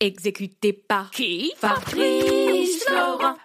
Exécuté par qui Fabrice Florent.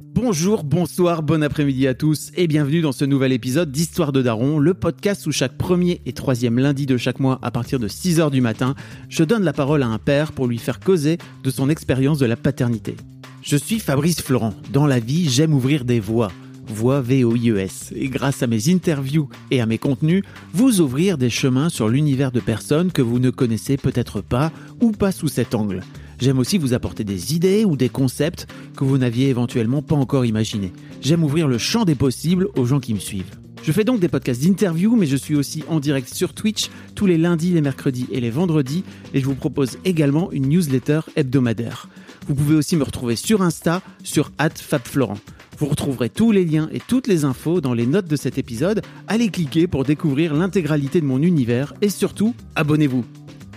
Bonjour, bonsoir, bon après-midi à tous et bienvenue dans ce nouvel épisode d'Histoire de Daron, le podcast où chaque premier et troisième lundi de chaque mois à partir de 6h du matin, je donne la parole à un père pour lui faire causer de son expérience de la paternité. Je suis Fabrice Florent. Dans la vie, j'aime ouvrir des voies. Voix V-O-I-E-S. Et grâce à mes interviews et à mes contenus, vous ouvrir des chemins sur l'univers de personnes que vous ne connaissez peut-être pas ou pas sous cet angle. J'aime aussi vous apporter des idées ou des concepts que vous n'aviez éventuellement pas encore imaginés. J'aime ouvrir le champ des possibles aux gens qui me suivent. Je fais donc des podcasts d'interview, mais je suis aussi en direct sur Twitch tous les lundis, les mercredis et les vendredis, et je vous propose également une newsletter hebdomadaire. Vous pouvez aussi me retrouver sur Insta, sur @fabflorent. Vous retrouverez tous les liens et toutes les infos dans les notes de cet épisode. Allez cliquer pour découvrir l'intégralité de mon univers et surtout, abonnez-vous.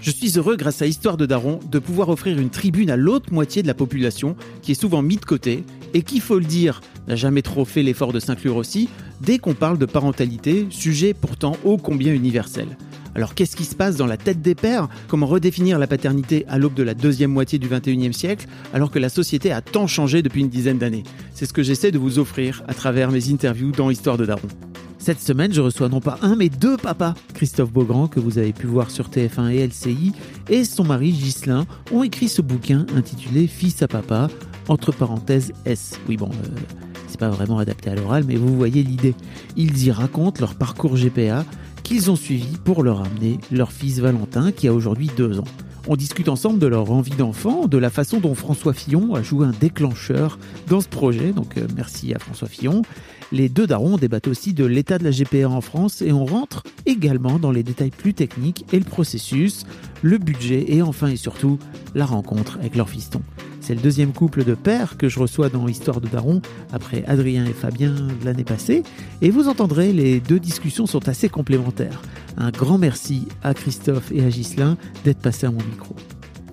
Je suis heureux, grâce à Histoire de Daron, de pouvoir offrir une tribune à l'autre moitié de la population qui est souvent mise de côté et qui, faut le dire, n'a jamais trop fait l'effort de s'inclure aussi dès qu'on parle de parentalité, sujet pourtant ô combien universel. Alors qu'est-ce qui se passe dans la tête des pères? Comment redéfinir la paternité à l'aube de la deuxième moitié du 21e siècle alors que la société a tant changé depuis une dizaine d'années? C'est ce que j'essaie de vous offrir à travers mes interviews dans Histoire de Daron. Cette semaine, je reçois non pas un, mais deux papas. Christophe Beaugrand, que vous avez pu voir sur TF1 et LCI, et son mari Ghislain ont écrit ce bouquin intitulé Fils à papa, entre parenthèses S. Oui, bon, euh, c'est pas vraiment adapté à l'oral, mais vous voyez l'idée. Ils y racontent leur parcours GPA qu'ils ont suivi pour leur amener leur fils Valentin, qui a aujourd'hui deux ans. On discute ensemble de leur envie d'enfant, de la façon dont François Fillon a joué un déclencheur dans ce projet, donc euh, merci à François Fillon. Les deux darons débattent aussi de l'état de la GPA en France et on rentre également dans les détails plus techniques et le processus, le budget et enfin et surtout la rencontre avec leur fiston. C'est le deuxième couple de pères que je reçois dans Histoire de Daron après Adrien et Fabien l'année passée. Et vous entendrez, les deux discussions sont assez complémentaires. Un grand merci à Christophe et à Ghislain d'être passés à mon micro.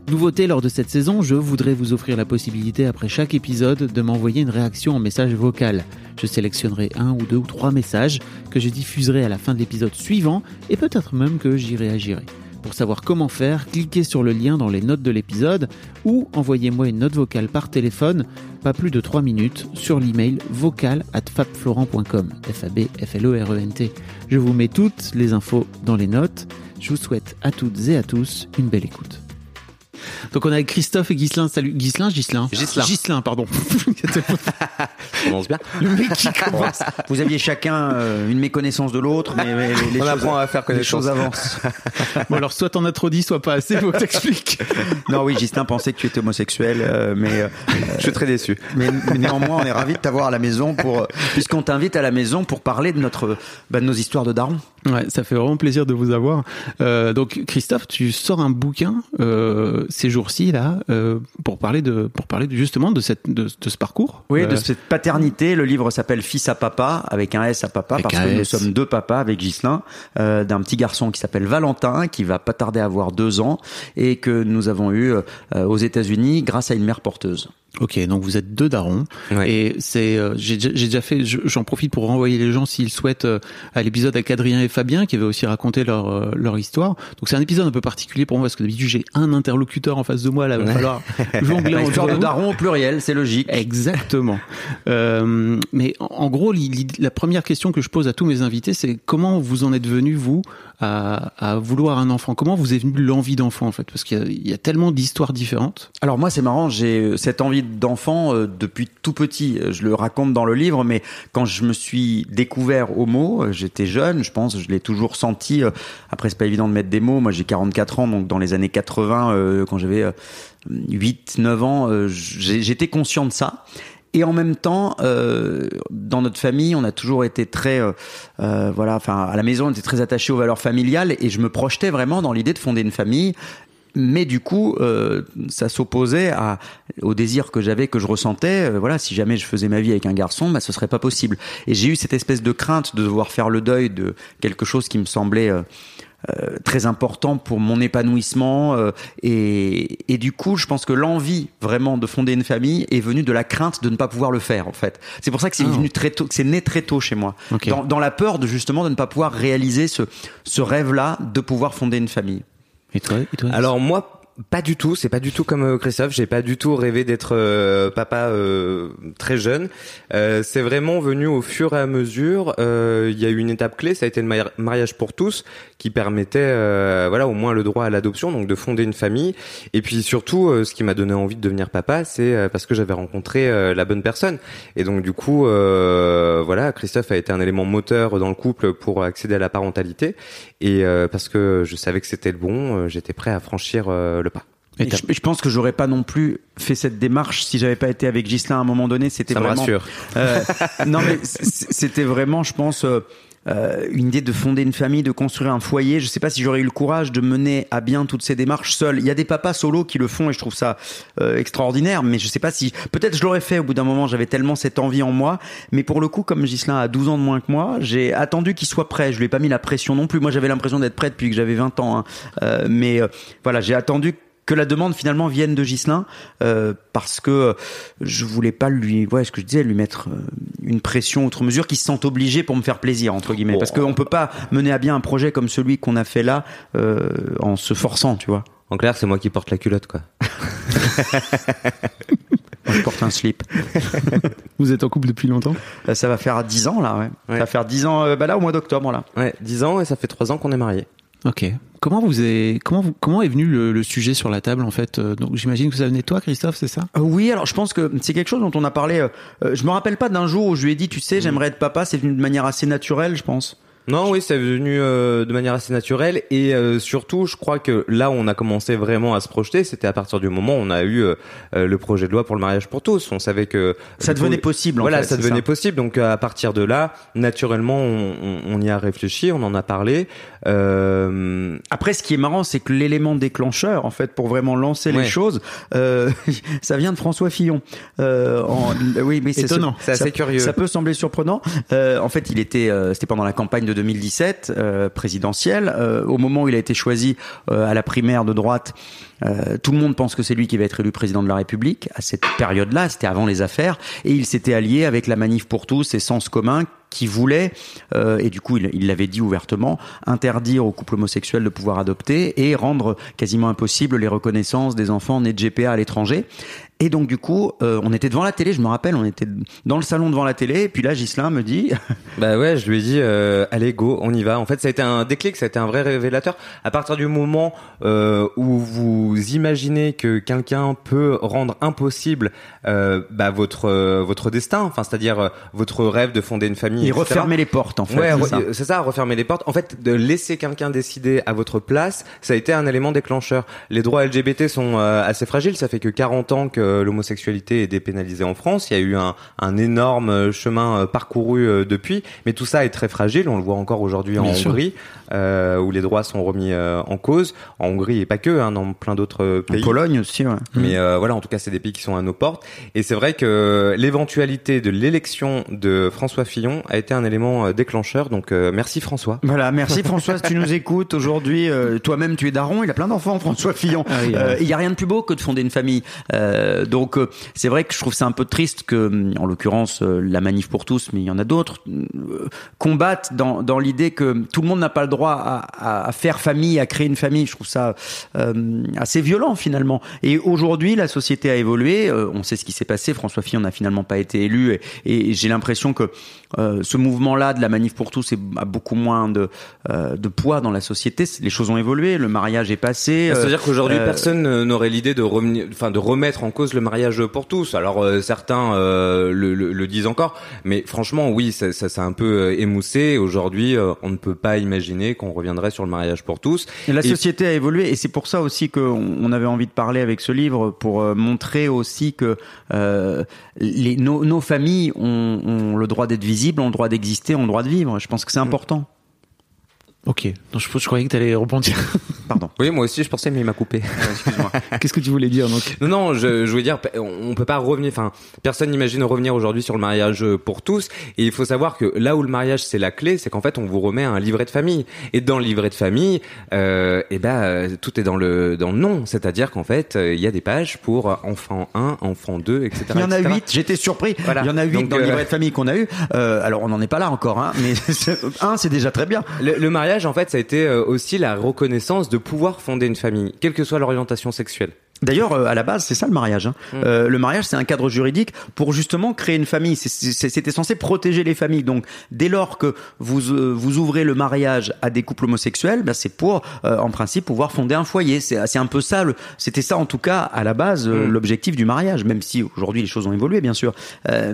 Nouveauté lors de cette saison, je voudrais vous offrir la possibilité après chaque épisode de m'envoyer une réaction en message vocal. Je sélectionnerai un ou deux ou trois messages que je diffuserai à la fin de l'épisode suivant et peut-être même que j'y réagirai. Pour savoir comment faire, cliquez sur le lien dans les notes de l'épisode ou envoyez-moi une note vocale par téléphone, pas plus de 3 minutes, sur l'email vocal at fabflorent.com. F-A-B-F-L-O-R-E-N-T. Je vous mets toutes les infos dans les notes. Je vous souhaite à toutes et à tous une belle écoute. Donc on a Christophe et Ghislain. Salut Ghislain, Ghislain. Ghislain. Ghislain, pardon. commence bien. Le mec qui commence. Vous aviez chacun euh, une méconnaissance de l'autre, mais, mais les, les On choses, apprend à faire les connaissance. choses avancent. Bon alors soit t'en as trop dit, soit pas assez, faut que t'expliques. non, oui, Justin pensait que tu étais homosexuel, euh, mais, euh, Je suis très déçu. mais, mais néanmoins, on est ravis de t'avoir à la maison pour, puisqu'on t'invite à la maison pour parler de notre, bah, de nos histoires de daron. Ouais, ça fait vraiment plaisir de vous avoir. Donc Christophe, tu sors un bouquin ces jours-ci là euh, pour parler de pour parler de- justement de cette de, de ce parcours. Oui, Euh, de cette paternité. Le livre s'appelle Fils à papa, avec un S à papa, Avec parce que nous sommes deux papas avec Ghislain, euh, d'un petit garçon qui s'appelle Valentin, qui va pas tarder à avoir deux ans, et que nous avons eu euh, aux États-Unis grâce à une mère porteuse. Ok, donc vous êtes deux darons Ouais. et c'est euh, j'ai déjà fait je- j'en profite pour renvoyer les gens s'ils souhaitent euh, à l'épisode avec Adrien et Fabien qui avaient aussi raconté leur euh, leur histoire. Donc c'est un épisode un peu particulier pour moi parce que d'habitude j'ai un interlocuteur en face de moi là, il va falloir jongler histoire de vous. daron au pluriel, c'est logique. Exactement. Euh, mais en, en gros, la première question que je pose à tous mes invités, c'est comment vous en êtes venu, vous, à, à vouloir un enfant? Comment vous est venue l'envie d'enfant, en fait? Parce qu'il y a- il y, a tellement d'histoires différentes. Alors moi c'est marrant, j'ai euh, cette envie d'enfant euh, depuis tout petit. Euh, Je le raconte dans le livre, mais quand je me suis découvert mot, euh, j'étais jeune, je pense, je l'ai toujours senti. Après c'est pas évident de mettre des mots. Moi j'ai 44 ans, donc dans les années 80, euh, quand j'avais 8, 9 ans, j'étais conscient de ça. Et en même temps, dans notre famille, on a toujours été très, voilà, enfin à la maison, on était très attaché aux valeurs familiales et je me projetais vraiment dans l'idée de fonder une famille mais du coup, euh, ça s'opposait à, au désir que j'avais, que je ressentais. Euh, voilà, si jamais je faisais ma vie avec un garçon, bah, ce serait pas possible. Et j'ai eu cette espèce de crainte de devoir faire le deuil de quelque chose qui me semblait euh, euh très important pour mon épanouissement. Euh, et, et, du coup, je pense que l'envie vraiment de fonder une famille est venue de la crainte de ne pas pouvoir le faire, en fait. C'est pour ça que c'est oh. venu très tôt, que c'est né très tôt chez moi. Okay. Dans, dans, la peur de justement de ne pas pouvoir réaliser ce, ce rêve-là de pouvoir fonder une famille. Alors moi, pas du tout, c'est pas du tout comme euh, Christophe. J'ai pas du tout rêvé d'être euh, papa euh, très jeune. Euh, c'est vraiment venu au fur et à mesure. Il y a eu une étape clé, ça a été le mariage pour tous, qui permettait, voilà, au moins le droit à l'adoption, donc de fonder une famille. Et puis surtout, ce qui m'a donné envie de devenir papa, c'est parce que j'avais rencontré la bonne personne. Et donc du coup, voilà, Christophe a été un élément moteur dans le couple pour accéder à la parentalité. Et parce que je savais que c'était le bon, j'étais prêt à franchir le pas. Et je, pense que j'aurais pas non plus fait cette démarche si j'avais pas été avec Gislain à un moment donné. C'était Ça vraiment. Me rassure. Euh, non mais c'était vraiment, je pense. Euh, euh, une idée de fonder une famille, de construire un foyer. Je sais pas si j'aurais eu le courage de mener à bien toutes ces démarches seul. Il y a des papas solos qui le font et je trouve ça euh, extraordinaire, mais je sais pas si peut-être je l'aurais fait au bout d'un moment, j'avais tellement cette envie en moi, mais pour le coup comme Gislain a 12 ans de moins que moi, j'ai attendu qu'il soit prêt, je lui ai pas mis la pression non plus. Moi j'avais l'impression d'être prêt depuis que j'avais 20 ans hein. euh, mais euh, voilà, j'ai attendu que la demande finalement vienne de Gislin euh, parce que je voulais pas lui ouais ce que je disais lui mettre euh, une pression outre mesure qui se sent obligé pour me faire plaisir entre guillemets bon. parce qu'on peut pas mener à bien un projet comme celui qu'on a fait là euh, en se forçant tu vois en clair c'est moi qui porte la culotte quoi je porte un slip. Vous êtes en couple depuis longtemps? Euh, Ça va faire 10 ans là, ouais. ouais. Ça va faire 10 ans, euh, bah là au mois d'octobre là. Ouais, 10 ans et ça fait 3 ans qu'on est mariés. Ok. Comment vous est comment vous, comment est venu le, le, sujet sur la table en fait euh, Donc j'imagine que ça venait de toi, Christophe, c'est ça? Euh, Oui, alors je pense que c'est quelque chose dont on a parlé. Euh, je me rappelle pas d'un jour où je lui ai dit, tu sais, j'aimerais être papa. C'est venu de manière assez naturelle, je pense. Non, oui, c'est venu euh, de manière assez naturelle et euh, surtout, je crois que là où on a commencé vraiment à se projeter, c'était à partir du moment où on a eu euh, le projet de loi pour le mariage pour tous. On savait que ça devenait coup, possible. Voilà, fait, ça devenait ça. possible. Donc à partir de là, naturellement, on, on, on, y a réfléchi, on en a parlé. Euh... Après, ce qui est marrant, c'est que l'élément déclencheur, en fait, pour vraiment lancer ouais. les choses, euh, ça vient de François Fillon. Euh, en... Oui, mais c'est étonnant. C'est assez ça, curieux. Ça peut sembler surprenant. Euh, en fait, il était, c'était pendant la campagne de 2017 euh, présidentielle. Euh, au moment où il a été choisi euh, à la primaire de droite, tout le monde pense que c'est lui qui va être élu président de la République. À cette période-là, c'était avant les affaires, et il s'était allié avec la Manif pour tous et Sens commun qui voulait, euh, et du coup il l'avait dit ouvertement, interdire aux couples homosexuels de pouvoir adopter et rendre quasiment impossible les reconnaissances des enfants nés de GPA à l'étranger. Et donc du coup, euh, on était devant la télé, je me rappelle, on était dans le salon devant la télé, et puis là Gislain me dit... bah ouais, je lui ai dit, euh, allez go, on y va. En fait, ça a été un déclic, ça a été un vrai révélateur. À partir du moment euh, où vous imaginez que quelqu'un peut rendre impossible euh, bah, votre votre destin, enfin c'est-à-dire votre rêve de fonder une famille, et refermer les portes en fait. Ouais, c'est ça. ça, refermer les portes. En fait, de laisser quelqu'un décider à votre place, ça a été un élément déclencheur. Les droits LGBT sont assez fragiles, ça fait que 40 ans que l'homosexualité est dépénalisée en France. Il y a eu un, un énorme chemin parcouru depuis, mais tout ça est très fragile. On le voit encore aujourd'hui en sûr. Hongrie, euh, où les droits sont remis euh, en cause. En Hongrie et pas que, hein, dans plein d'autres pays. En Pologne aussi, ouais. Mais euh, voilà, en tout cas, c'est des pays qui sont à nos portes. Et c'est vrai que l'éventualité de l'élection de François Fillon a été un élément déclencheur. Donc merci François. Voilà, merci François, si tu nous écoutes aujourd'hui. Toi-même, tu es daron. Il a plein d'enfants, François Fillon. Ah oui, il y a rien de plus beau que de fonder une famille. Euh, donc euh, c'est vrai que je trouve ça un peu triste que, en l'occurrence, euh, la manif pour tous, mais il y en a d'autres, euh, combattent dans, dans l'idée que tout le monde n'a pas le droit à, à, à, faire famille, à créer une famille. Je trouve ça assez violent finalement. Et aujourd'hui, la société a évolué. on sait ce qui s'est passé. François Fillon n'a finalement pas été élu, et, et j'ai l'impression que euh, ce mouvement-là de la manif pour tous a beaucoup moins de, euh, de poids dans la société. Les choses ont évolué, le mariage est passé. C'est-à-dire qu'aujourd'hui, euh, personne euh, n'aurait l'idée de enfin, de remettre en cause le mariage pour tous. Alors euh, certains euh, le, le- le disent encore, mais franchement, oui, ça, ça, ça a un peu euh, émoussé. Aujourd'hui, euh, on ne peut pas imaginer qu'on reviendrait sur le mariage pour tous. Et la Et- société a évolué et c'est pour ça aussi qu'on on avait envie de parler avec ce livre pour euh, montrer aussi que euh, les, nos, nos familles ont, ont le droit d'être visibles, ont le droit d'exister, ont le droit de vivre. Je pense que c'est important. Ok, donc je, je croyais que tu allais rebondir. Pardon. Oui, moi aussi, je pensais, mais il m'a coupé. Excuse-moi. Qu'est-ce que tu voulais dire donc? Non, non, je, je veux dire, on peut pas revenir. Enfin, personne n'imagine revenir aujourd'hui sur le mariage pour tous. Et il faut savoir que là où le mariage c'est la clé, c'est qu'en fait on vous remet un livret de famille. Et dans le livret de famille, euh, eh ben euh, tout est dans le dans le nom. C'est-à-dire qu'en fait euh, il y a des pages pour enfant 1, enfant 2, etc. Il y en a etc. huit. J'étais surpris. Voilà. Il y en a huit Donc, dans le euh, livret de famille qu'on a eu. Euh, alors on n'en est pas là encore, hein, mais c'est- un c'est déjà très bien. Le, le mariage, en fait, ça a été euh, aussi la reconnaissance de pouvoir fonder une famille, quelle que soit l'orientation sexuelle. D'ailleurs, euh, à la base, c'est ça le mariage. hein. Euh, le mariage, c'est un cadre juridique pour justement créer une famille. C'était censé protéger les familles. Donc, dès lors que vous euh, vous ouvrez le mariage à des couples homosexuels, ben, c'est pour, en principe, pouvoir fonder un foyer. C'est un peu ça. C'était ça, en tout cas, à la base, Mm. l'objectif du mariage. Même si aujourd'hui les choses ont évolué, bien sûr.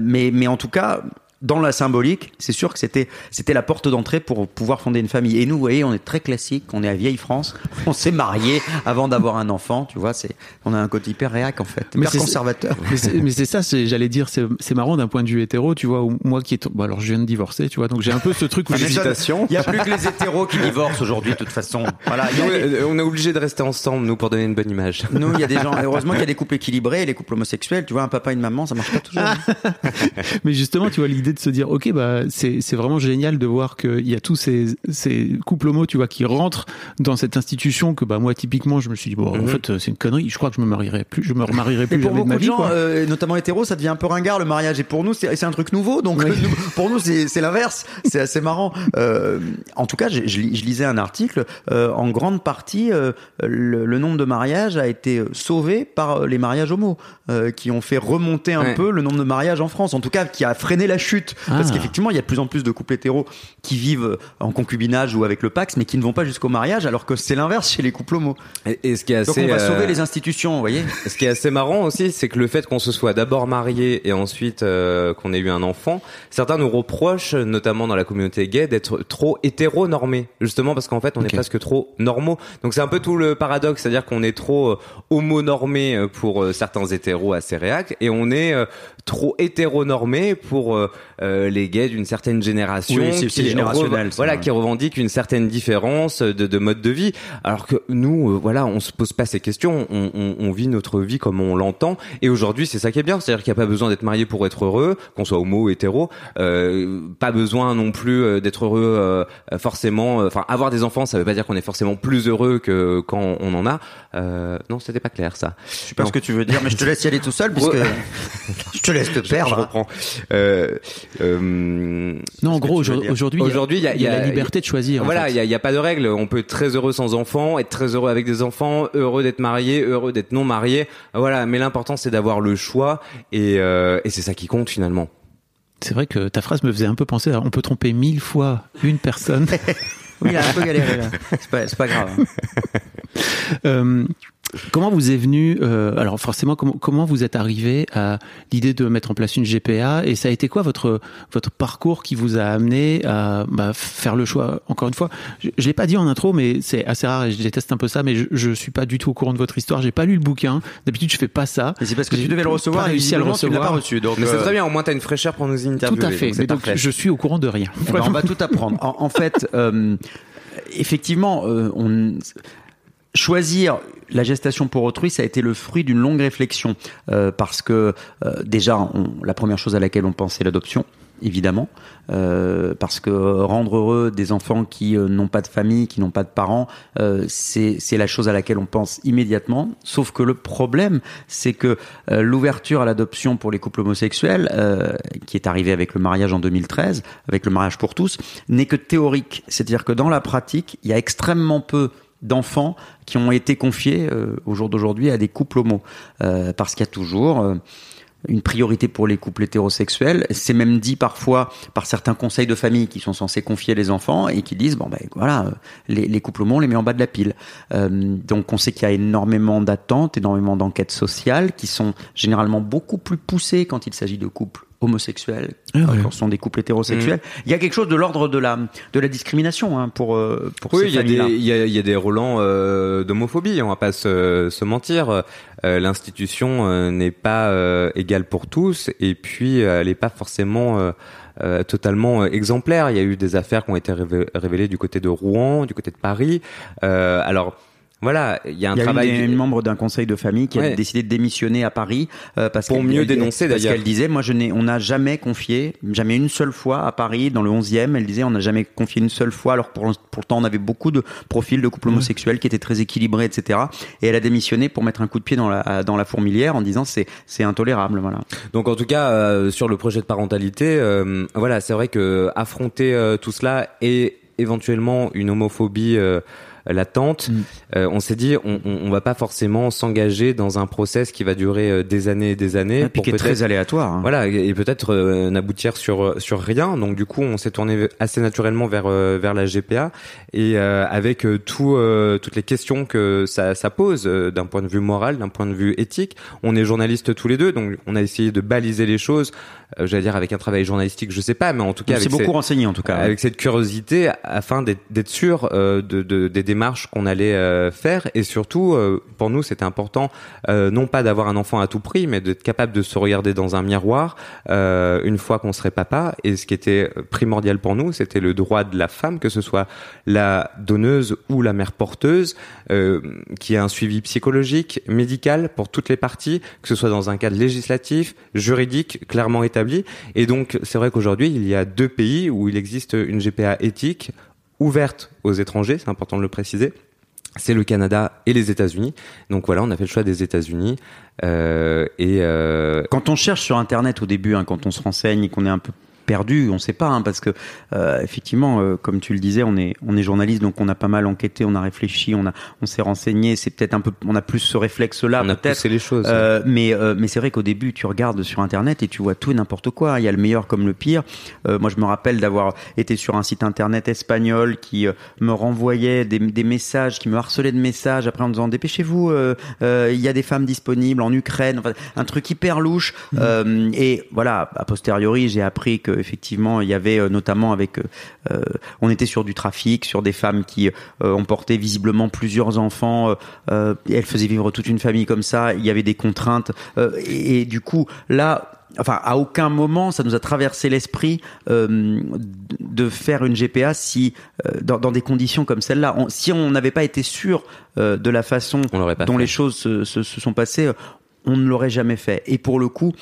Mais, mais en tout cas. Dans la symbolique, c'est sûr que c'était c'était la porte d'entrée pour pouvoir fonder une famille. Et nous, vous voyez, on est très classique, on est à vieille France, on s'est marié avant d'avoir un enfant, tu vois. C'est on a un côté hyper réac en fait, hyper c'est- conservateur. Mais c'est mais ça, j'allais dire, c'est marrant d'un point de vue hétéro, tu vois, où moi qui est, bon alors je viens de divorcer, tu vois, donc j'ai un peu ce truc où Ah, mais j'ai- ça, Il y a plus que les hétéros qui divorcent aujourd'hui, de toute façon. Voilà. a- on est obligé de rester ensemble, nous, pour donner une bonne image. Nous, il y a des gens. Heureusement qu'il y a des couples équilibrés, les couples homosexuels. Tu vois, un papa et une maman, ça marche pas toujours. Mais justement, tu vois, l'idée de se dire, ok, bah, c'est, c'est vraiment génial de voir qu'il y a tous ces, ces couples homo, tu vois, qui rentrent dans cette institution que, bah, moi, typiquement, je me suis dit, bon, en Mhm. fait, c'est une connerie. Je crois que je me marierai plus, je me remarierai Et plus pour jamais de beaucoup ma de vie, gens, euh, notamment hétéros, ça devient un peu ringard le mariage. Et pour nous, c'est c'est un truc nouveau. Donc Oui. pour nous, c'est l'inverse. C'est assez marrant. Euh, en tout cas, je, je lis- je lisais un article. euh, en grande partie, le, le nombre de mariages a été sauvé par les mariages homo, qui ont fait remonter un Ouais. peu le nombre de mariages en France. En tout cas, qui a freiné la chute. Parce Ah. qu'effectivement, il y a de plus en plus de couples hétéros qui vivent en concubinage ou avec le Pax, mais qui ne vont pas jusqu'au mariage, alors que c'est l'inverse chez les couples homo. Et, et ce qui est Donc assez, on va euh, sauver les institutions, vous voyez. Ce qui est assez marrant aussi, c'est que le fait qu'on se soit d'abord marié et ensuite euh, qu'on ait eu un enfant, certains nous reprochent, notamment dans la communauté gay, d'être trop hétéronormés, justement parce qu'en fait on Ok. est presque trop normaux. Donc c'est un peu tout le paradoxe, c'est-à-dire qu'on est trop euh, homonormés euh, pour euh, certains hétéros assez réacs et on est euh, trop hétéronormés pour euh, les gays d'une certaine génération Oui, qui générationnel, ça, voilà, ouais. qui revendiquent une certaine différence de, de mode de vie, alors que nous, euh, voilà, on se pose pas ces questions, on, on, on vit notre vie comme on l'entend, et aujourd'hui c'est ça qui est bien, c'est-à-dire qu'il n'y a pas besoin d'être marié pour être heureux, qu'on soit homo ou hétéro, euh, pas besoin non plus euh, d'être heureux euh, forcément, enfin avoir des enfants, ça veut pas dire qu'on est forcément plus heureux que quand on en a. Euh, non, c'était pas clair ça. Je sais pas ce que tu veux dire, mais je te laisse y aller tout seul, puisque je te laisse te Je perdre. reprends. Euh, euh, Non, en gros, aujourd'hui, aujourd'hui, il y a- Aujourd'hui, il y a- il y a la liberté de choisir. Voilà, il y a, pas de règle. On peut être très heureux sans enfants, être très heureux avec des enfants, heureux d'être marié, heureux d'être non marié. Voilà, mais l'important c'est d'avoir le choix et, euh, et c'est ça qui compte finalement. C'est vrai que ta phrase me faisait un peu penser à on peut tromper mille fois une personne. Oui, il a un peu galéré là. C'est pas, c'est pas grave. hein. Euh, comment vous est venu euh, alors forcément comment, comment vous êtes arrivé à l'idée de mettre en place une GPA et ça a été quoi votre votre parcours qui vous a amené à bah, faire le choix? Encore une fois je, je l'ai pas dit en intro mais c'est assez rare et je déteste un peu ça mais je, je suis pas du tout au courant de votre histoire j'ai pas lu le bouquin d'habitude je fais pas ça Et c'est parce que tu devais le recevoir et réussi à le visiblement, tu l'as recevoir pas reçu. Donc, Mais c'est euh, très bien. Au moins t'as une fraîcheur pour nous interviewer. tout à fait donc mais donc je suis au courant de rien eh ben, on va tout apprendre. En, en fait, euh, effectivement, euh, on choisir la gestation pour autrui, ça a été le fruit d'une longue réflexion euh, parce que euh, déjà, la première chose à laquelle on pense, c'est l'adoption. Évidemment, euh, parce que rendre heureux des enfants qui n'ont pas de famille, qui n'ont pas de parents, c'est la chose à laquelle on pense immédiatement. Sauf que le problème, c'est que l'ouverture à l'adoption pour les couples homosexuels, qui est arrivée avec le mariage en 2013, avec le mariage pour tous, n'est que théorique. C'est-à-dire que dans la pratique, il y a extrêmement peu d'enfants qui ont été confiés euh, au jour d'aujourd'hui à des couples homo, Euh, parce qu'il y a toujours euh, une priorité pour les couples hétérosexuels. C'est même dit parfois par certains conseils de famille qui sont censés confier les enfants et qui disent bon ben voilà, les, les couples homo on les met en bas de la pile. Donc on sait qu'il y a énormément d'attentes, énormément d'enquêtes sociales qui sont généralement beaucoup plus poussées quand il s'agit de couples homosexuels, Ah ouais. quand ce sont des couples hétérosexuels. Il y a quelque chose de l'ordre de la de la discrimination hein, pour euh, pour Oui, ces il y a des il y a, il y a des relents euh, d'homophobie, on va pas se, se mentir. Euh, L'institution euh, n'est pas euh, égale pour tous et puis euh, elle n'est pas forcément euh, euh, totalement euh, exemplaire. Il y a eu des affaires qui ont été révé- révélées du côté de Rouen, du côté de Paris. Euh, alors voilà, il y a un Il y a travail. une, une membre d'un conseil de famille qui a décidé de démissionner à Paris euh, parce Pour mieux dénoncer, parce d'ailleurs. qu'elle disait moi je n'ai on n'a jamais confié jamais une seule fois à Paris dans le 11e elle disait on n'a jamais confié une seule fois alors pour, pourtant on avait beaucoup de profils de couples homosexuels qui étaient très équilibrés etc et elle a démissionné pour mettre un coup de pied dans la dans la fourmilière en disant c'est c'est intolérable voilà Donc en tout cas euh, sur le projet de parentalité, euh, voilà, c'est vrai que affronter euh, tout cela et éventuellement une homophobie euh, latente, Mm. euh, on s'est dit on, on, on va pas forcément s'engager dans un process qui va durer euh, des années et des années et puis qui est très aléatoire hein. voilà et et peut-être euh, n'aboutir sur sur rien. Donc du coup on s'est tourné assez naturellement vers euh, vers la GPA et euh, avec euh, tout euh, toutes les questions que ça ça pose euh, d'un point de vue moral, d'un point de vue éthique. On est journalistes tous les deux, donc on a essayé de baliser les choses. euh, J'allais dire avec un travail journalistique, je sais pas, mais en tout cas avec beaucoup renseigné en tout cas avec cette curiosité afin d'être d'être sûr euh, de, de- des démarches qu'on allait euh, faire. Et surtout euh, pour nous c'était important euh, non pas d'avoir un enfant à tout prix mais d'être capable de se regarder dans un miroir une fois qu'on serait papa. Et ce qui était primordial pour nous c'était le droit de la femme que ce soit la donneuse ou la mère porteuse qui a un suivi psychologique médical pour toutes les parties que ce soit dans un cadre législatif juridique clairement établi. Et donc, c'est vrai qu'aujourd'hui, il y a deux pays où il existe une GPA éthique ouverte aux étrangers, c'est important de le préciser. C'est le Canada et les États-Unis. Donc voilà, on a fait le choix des États-Unis. Euh, et euh, Quand on cherche sur Internet au début, hein, quand on se renseigne et qu'on est un peu perdu, on sait pas, hein, parce que euh, effectivement, euh, comme tu le disais, on est on est journaliste, donc on a pas mal enquêté, on a réfléchi, on a on s'est renseigné. C'est peut-être un peu, on a plus ce réflexe-là, on a poussé les choses. Euh, mais euh, mais c'est vrai qu'au début, tu regardes sur Internet et tu vois tout et n'importe quoi. Il y a le meilleur comme le pire. Euh, moi, je me rappelle d'avoir été sur un site Internet espagnol qui euh, me renvoyait des, des messages, qui me harcelait de messages après en disant dépêchez-vous, euh, euh, il y a des femmes disponibles en Ukraine. Enfin, un truc hyper louche. Euh, et voilà, a posteriori, j'ai appris que effectivement, il y avait euh, notamment avec, euh, euh, on était sur du trafic, sur des femmes qui ont porté visiblement plusieurs enfants. elles faisaient vivre toute une famille comme ça. Il y avait des contraintes. et, et du coup, là. Enfin, à aucun moment ça nous a traversé l'esprit euh, de faire une GPA si euh, dans, dans des conditions comme celle-là. Si on n'avait pas été sûr euh, de la façon dont fait. les choses se, se- se sont passées, on ne l'aurait jamais fait. Et pour le coup,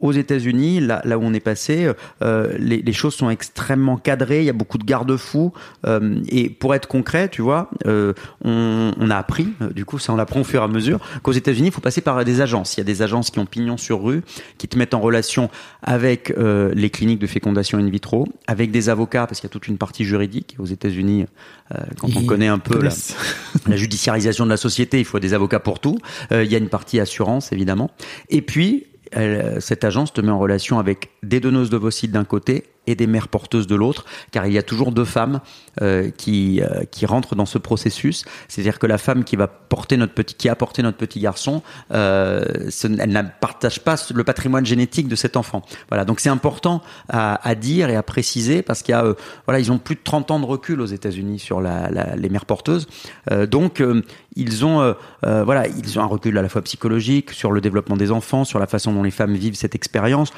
aux États-Unis, là, là où on est passé, euh, les, les choses sont extrêmement cadrées. Il y a beaucoup de garde-fous. euh, et pour être concret, tu vois, euh, on, on a appris, euh, du coup, ça on l'apprend au fur et à mesure, qu'aux États-Unis, il faut passer par des agences. Il y a des agences qui ont pignon sur rue, qui te mettent en relation avec euh, les cliniques de fécondation in vitro, avec des avocats, parce qu'il y a toute une partie juridique. Aux États-Unis, euh, quand on connaît un peu la, la judiciarisation de la société, il faut des avocats pour tout. Euh, il y a une partie assurance, évidemment. Et puis, elle- cette agence te met en relation avec des donneuses d'ovocytes d'un côté et des mères porteuses de l'autre, car il y a toujours deux femmes euh, qui euh, qui rentrent dans ce processus. C'est-à-dire que la femme qui va porter notre petit, qui a porté notre petit garçon, euh, elle ne partage pas le patrimoine génétique de cet enfant. Voilà, donc c'est important à, à dire et à préciser parce qu'il y a, euh, voilà, ils ont plus de 30 ans de recul aux États-Unis sur la, la- les mères porteuses. Euh, donc euh, ils ont, voilà, ils ont un recul à la fois psychologique sur le développement des enfants, sur la façon dont les femmes vivent cette expérience.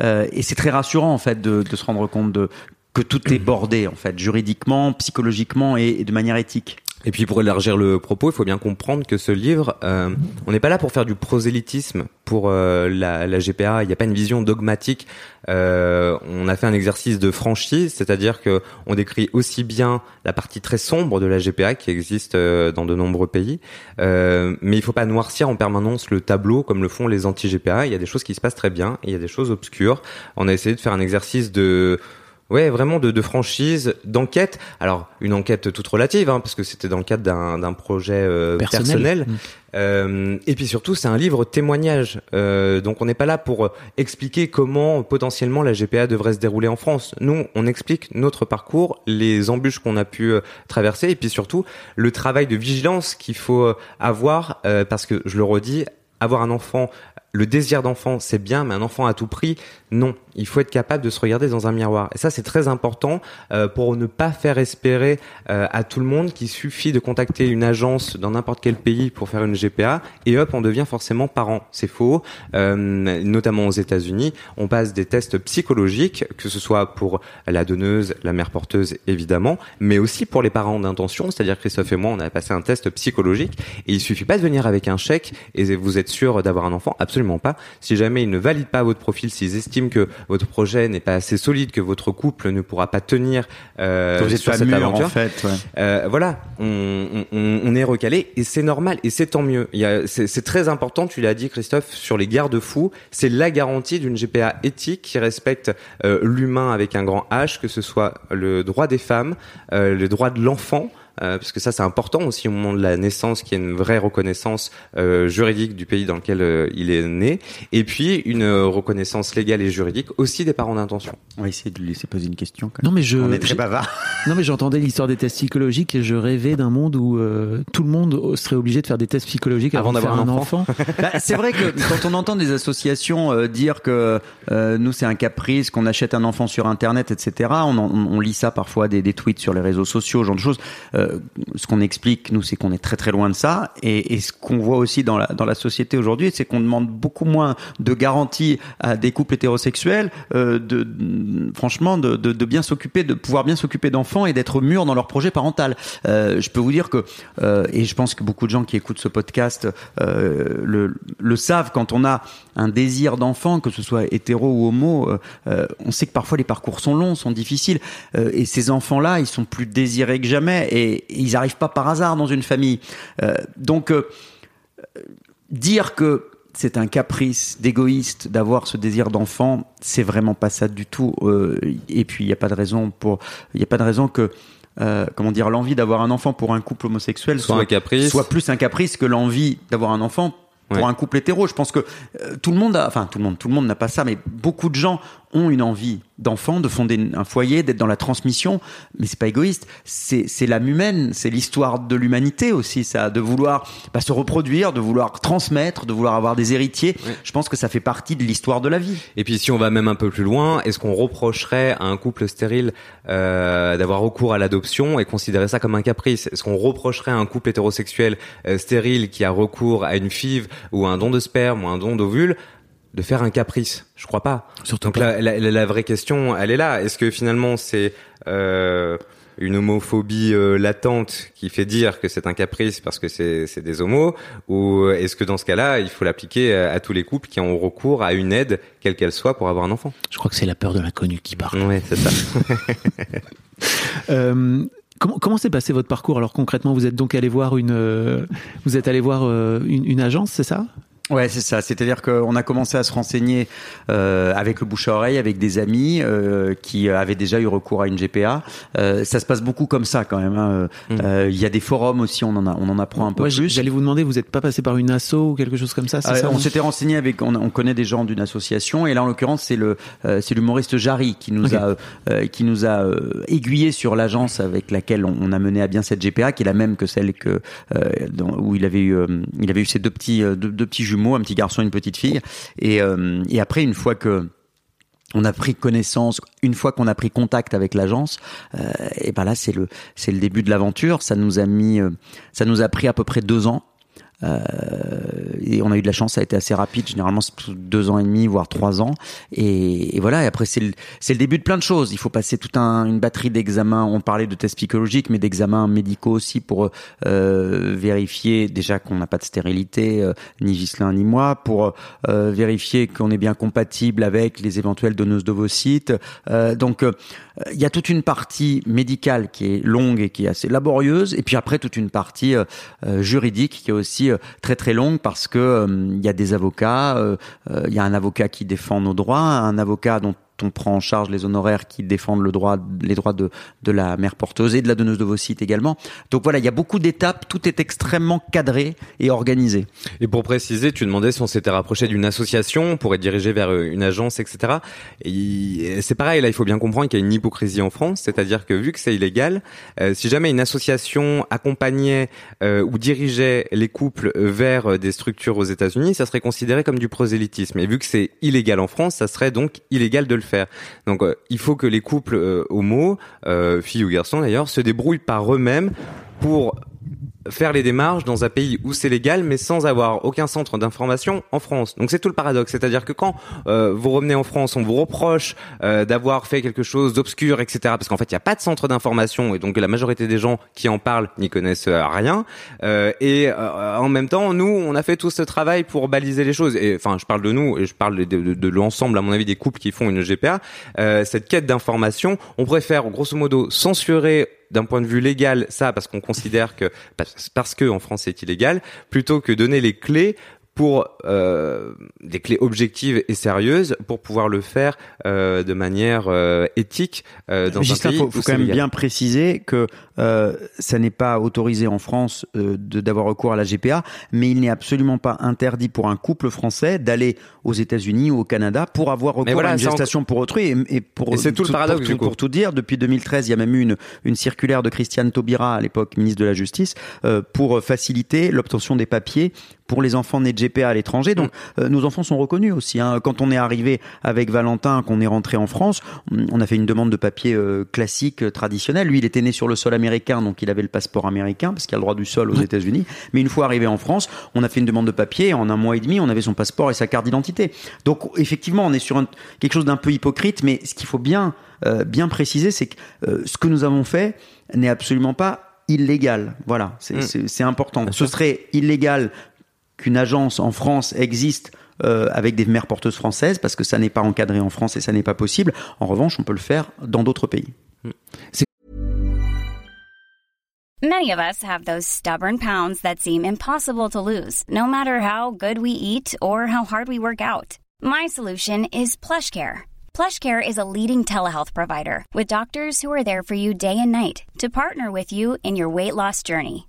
Euh, et c'est très rassurant en fait de, se rendre compte de que tout est bordé en fait, juridiquement, psychologiquement et de manière éthique. Et puis pour élargir le propos, il faut bien comprendre que ce livre, euh, on n'est pas là pour faire du prosélytisme pour euh, la, la GPA. Il n'y a pas une vision dogmatique. Euh, on a fait un exercice de franchise, c'est-à-dire que on décrit aussi bien la partie très sombre de la GPA qui existe euh, dans de nombreux pays, euh, mais il faut pas noircir en permanence le tableau comme le font les anti-GPA. Il y a des choses qui se passent très bien, et il y a des choses obscures. On a essayé de faire un exercice de Ouais, vraiment de, de franchise, d'enquête. Alors une enquête toute relative, hein, parce que c'était dans le cadre d'un, projet euh, Personnel. personnel. Mm. Euh, et puis surtout, c'est un livre témoignage. Euh, donc on n'est pas là pour expliquer comment potentiellement la GPA devrait se dérouler en France. Nous, on explique notre parcours, les embûches qu'on a pu euh, traverser, et puis surtout le travail de vigilance qu'il faut euh, avoir, euh, parce que je le redis, avoir un enfant, le désir d'enfant, c'est bien, mais un enfant à tout prix, non. Il faut être capable de se regarder dans un miroir. Et ça, c'est très important euh, pour ne pas faire espérer euh, à tout le monde qu'il suffit de contacter une agence dans n'importe quel pays pour faire une GPA et hop, on devient forcément parent. C'est faux. Euh, notamment aux États-Unis, on passe des tests psychologiques, que ce soit pour la donneuse, la mère porteuse, évidemment, mais aussi pour les parents d'intention. C'est-à-dire Christophe et moi, on a passé un test psychologique et il suffit pas de venir avec un chèque et vous êtes sûr d'avoir un enfant? Absolument pas. Si jamais ils ne valident pas votre profil, s'ils estiment que votre projet n'est pas assez solide, que votre couple ne pourra pas tenir euh, Que vous êtes sur pas cette mûr, aventure, en fait. ouais. euh, voilà, on, on, on est recalé et c'est normal et c'est tant mieux. C'est, très important, tu l'as dit Christophe, sur les garde-fous, c'est la garantie d'une GPA éthique qui respecte euh, l'humain avec un grand H, que ce soit le droit des femmes, le droit de l'enfant. Euh, parce que ça c'est important aussi au moment de la naissance qu'il y ait une vraie reconnaissance euh, juridique du pays dans lequel euh, il est né et puis une euh, reconnaissance légale et juridique aussi des parents d'intention. On va essayer de lui laisser poser une question. Quand même. Non mais je On est très bavard. non mais j'entendais l'histoire des tests psychologiques et je rêvais d'un monde où euh, tout le monde serait obligé de faire des tests psychologiques avant, d'avoir un enfant. Bah, c'est vrai que quand on entend des associations euh, dire que euh, nous c'est un caprice, qu'on achète un enfant sur Internet, etc. On, en- on lit ça parfois des, des tweets sur les réseaux sociaux, ce genre de choses. Euh, ce qu'on explique nous, c'est qu'on est très très loin de ça. Et, ce qu'on voit aussi dans la société aujourd'hui, c'est qu'on demande beaucoup moins de garanties à des couples hétérosexuels, euh, de, franchement, de, bien s'occuper, de pouvoir bien s'occuper d'enfants et d'être mûrs dans leur projet parental. Euh, je peux vous dire que, euh, et je pense que beaucoup de gens qui écoutent ce podcast le, le savent, quand on a un désir d'enfant, que ce soit hétéro ou homo, on sait que parfois les parcours sont longs, sont difficiles, et ces enfants-là, ils sont plus désirés que jamais, et, et ils arrivent pas par hasard dans une famille. Euh, donc, euh, dire que c'est un caprice d'égoïste d'avoir ce désir d'enfant, c'est vraiment pas ça du tout. Euh, et puis il n'y a pas de raison pour, il y a pas de raison que, euh, comment dire, l'envie d'avoir un enfant pour un couple homosexuel Soit un caprice. soit plus un caprice que l'envie d'avoir un enfant pour Ouais. un couple hétéro. Je pense que euh, tout le monde a, enfin tout le monde, tout le monde n'a pas ça, mais beaucoup de gens ont une envie d'enfant, de fonder un foyer, d'être dans la transmission, mais c'est pas égoïste. C'est l'âme humaine, c'est l'histoire de l'humanité aussi, ça, de vouloir bah, se reproduire, de vouloir transmettre, de vouloir avoir des héritiers. Je pense que ça fait partie de l'histoire de la vie. Et puis si on va même un peu plus loin, est-ce qu'on reprocherait à un couple stérile euh, d'avoir recours à l'adoption et considérer ça comme un caprice? Est-ce qu'on reprocherait à un couple hétérosexuel euh, stérile qui a recours à une FIV ou à un don de sperme ou un don d'ovule de faire un caprice Je crois pas. Surtout Donc pas. la, la, la vraie question, elle est là. Est-ce que finalement c'est euh, une homophobie euh, latente qui fait dire que c'est un caprice parce que c'est des homos? Ou est-ce que dans ce cas-là, il faut l'appliquer à, à tous les couples qui ont recours à une aide, quelle qu'elle soit, pour avoir un enfant? Je crois que c'est la peur de l'inconnu qui parle. Ouais, c'est ça. Euh, comment comment s'est passé votre parcours? Alors concrètement Vous êtes donc allé voir une euh, vous êtes allé voir euh, une, une agence, c'est ça? Ouais, c'est ça. C'est-à-dire qu'on a commencé à se renseigner euh, avec le bouche à oreille, avec des amis euh, qui avaient déjà eu recours à une GPA. Euh, ça se passe beaucoup comme ça quand même. hein. Euh, Il y a des forums aussi, on en a, on en apprend un peu Ouais, plus. J'allais vous demander, vous n'êtes pas passé par une asso ou quelque chose comme ça, Euh, ça on s'était renseigné avec, on, on connaît des gens d'une association et là en l'occurrence c'est le, euh, c'est l'humoriste Jarry qui nous Ok. a, euh, qui nous a euh, aiguillé sur l'agence avec laquelle on, on a mené à bien cette GPA, qui est la même que celle que euh, dans- où il avait eu, euh, il avait eu ses deux petits, euh, deux, deux petits un petit garçon une petite fille. Et, euh, et après une fois que on a pris connaissance, une fois qu'on a pris contact avec l'agence, euh, et ben là c'est le c'est le début de l'aventure. Ça nous a mis, euh, ça nous a pris à peu près deux ans. Euh, et on a eu de la chance, ça a été assez rapide. Généralement, deux ans et demi, voire trois ans. Et, voilà. Et après, c'est le, c'est le début de plein de choses. Il faut passer toute un, une batterie d'examens. On parlait de tests psychologiques, mais d'examens médicaux aussi pour euh, vérifier déjà qu'on n'a pas de stérilité, euh, ni Gislin ni moi, pour euh, vérifier qu'on est bien compatible avec les éventuelles donneuses d'ovocytes. Euh, donc, il y a toute une partie médicale qui est longue et qui est assez laborieuse, et puis après toute une partie juridique qui est aussi euh, très très longue parce que euh, il y a des avocats, euh, il y a un avocat qui défend nos droits, un avocat dont on prend en charge les honoraires qui défendent le droit, les droits de, de la mère porteuse et de la donneuse d'ovocytes également. Donc voilà, il y a beaucoup d'étapes, tout est extrêmement cadré et organisé. Et pour préciser, tu demandais si on s'était rapproché d'une association pour être dirigé vers euh, une agence, etc. Et c'est pareil, là, il faut bien comprendre qu'il y a une hypocrisie en France, c'est-à-dire que vu que c'est illégal, euh, si jamais une association accompagnait euh, ou dirigeait les couples vers des structures aux États-Unis, ça serait considéré comme du prosélytisme. Et vu que c'est illégal en France, ça serait donc illégal de le Donc, il faut que les couples homo, filles ou garçons d'ailleurs, se débrouillent par eux-mêmes pour faire les démarches dans un pays où c'est légal, mais sans avoir aucun centre d'information en France. Donc c'est tout le paradoxe, c'est-à-dire que quand euh, vous revenez en France, on vous reproche euh, d'avoir fait quelque chose d'obscur, etc. Parce qu'en fait, il n'y a pas de centre d'information et donc la majorité des gens qui en parlent n'y connaissent euh, rien. et en même temps, nous, on a fait tout ce travail pour baliser les choses. Et enfin, je parle de nous et je parle de, de, de l'ensemble, à mon avis, des couples qui font une GPA. cette quête d'information, on préfère grosso modo censurer d'un point de vue légal ça parce qu'on considère que parce que en France c'est illégal plutôt que donner les clés pour euh, des clés objectives et sérieuses pour pouvoir le faire euh, de manière euh, éthique euh, dans Justin, un pays. faut, faut quand même bien préciser que euh, ça n'est pas autorisé en France euh, d'avoir recours à la GPA, mais il n'est absolument pas interdit pour un couple français d'aller aux États-Unis ou au Canada pour avoir recours voilà, à une gestation pour autrui. Et, et pour Et c'est tout le paradoxe, pour, tout, pour tout dire, depuis 2013, il y a même eu une, une circulaire de Christiane Taubira, à l'époque ministre de la Justice, euh, pour faciliter l'obtention des papiers pour les enfants nés de GPA à l'étranger. Donc, euh, nos enfants sont reconnus aussi. Hein. Quand on est arrivé avec Valentin, qu'on est rentré en France, on a fait une demande de papier euh, classique, euh, traditionnel. Lui, il était né sur le sol américain, donc il avait le passeport américain, parce qu'il a le droit du sol aux États-Unis. Mais une fois arrivé en France, on a fait une demande de papier. En un mois et demi, on avait son passeport et sa carte d'identité. Donc, effectivement, on est sur un- quelque chose d'un peu hypocrite, mais ce qu'il faut bien, euh, bien préciser, c'est que euh, ce que nous avons fait n'est absolument pas illégal. Voilà, c'est Mm. c'est important. Ce serait illégal qu'une agence en France existe euh, avec des mères porteuses françaises parce que ça n'est pas encadré en France et ça n'est pas possible. En revanche, on peut le faire dans d'autres pays. Many of us have those stubborn pounds that seem impossible to lose, no matter how good we eat or how hard we work out. My solution is PlushCare. PlushCare is a leading telehealth provider with doctors who are there for you day and night to partner with you in your weight loss journey.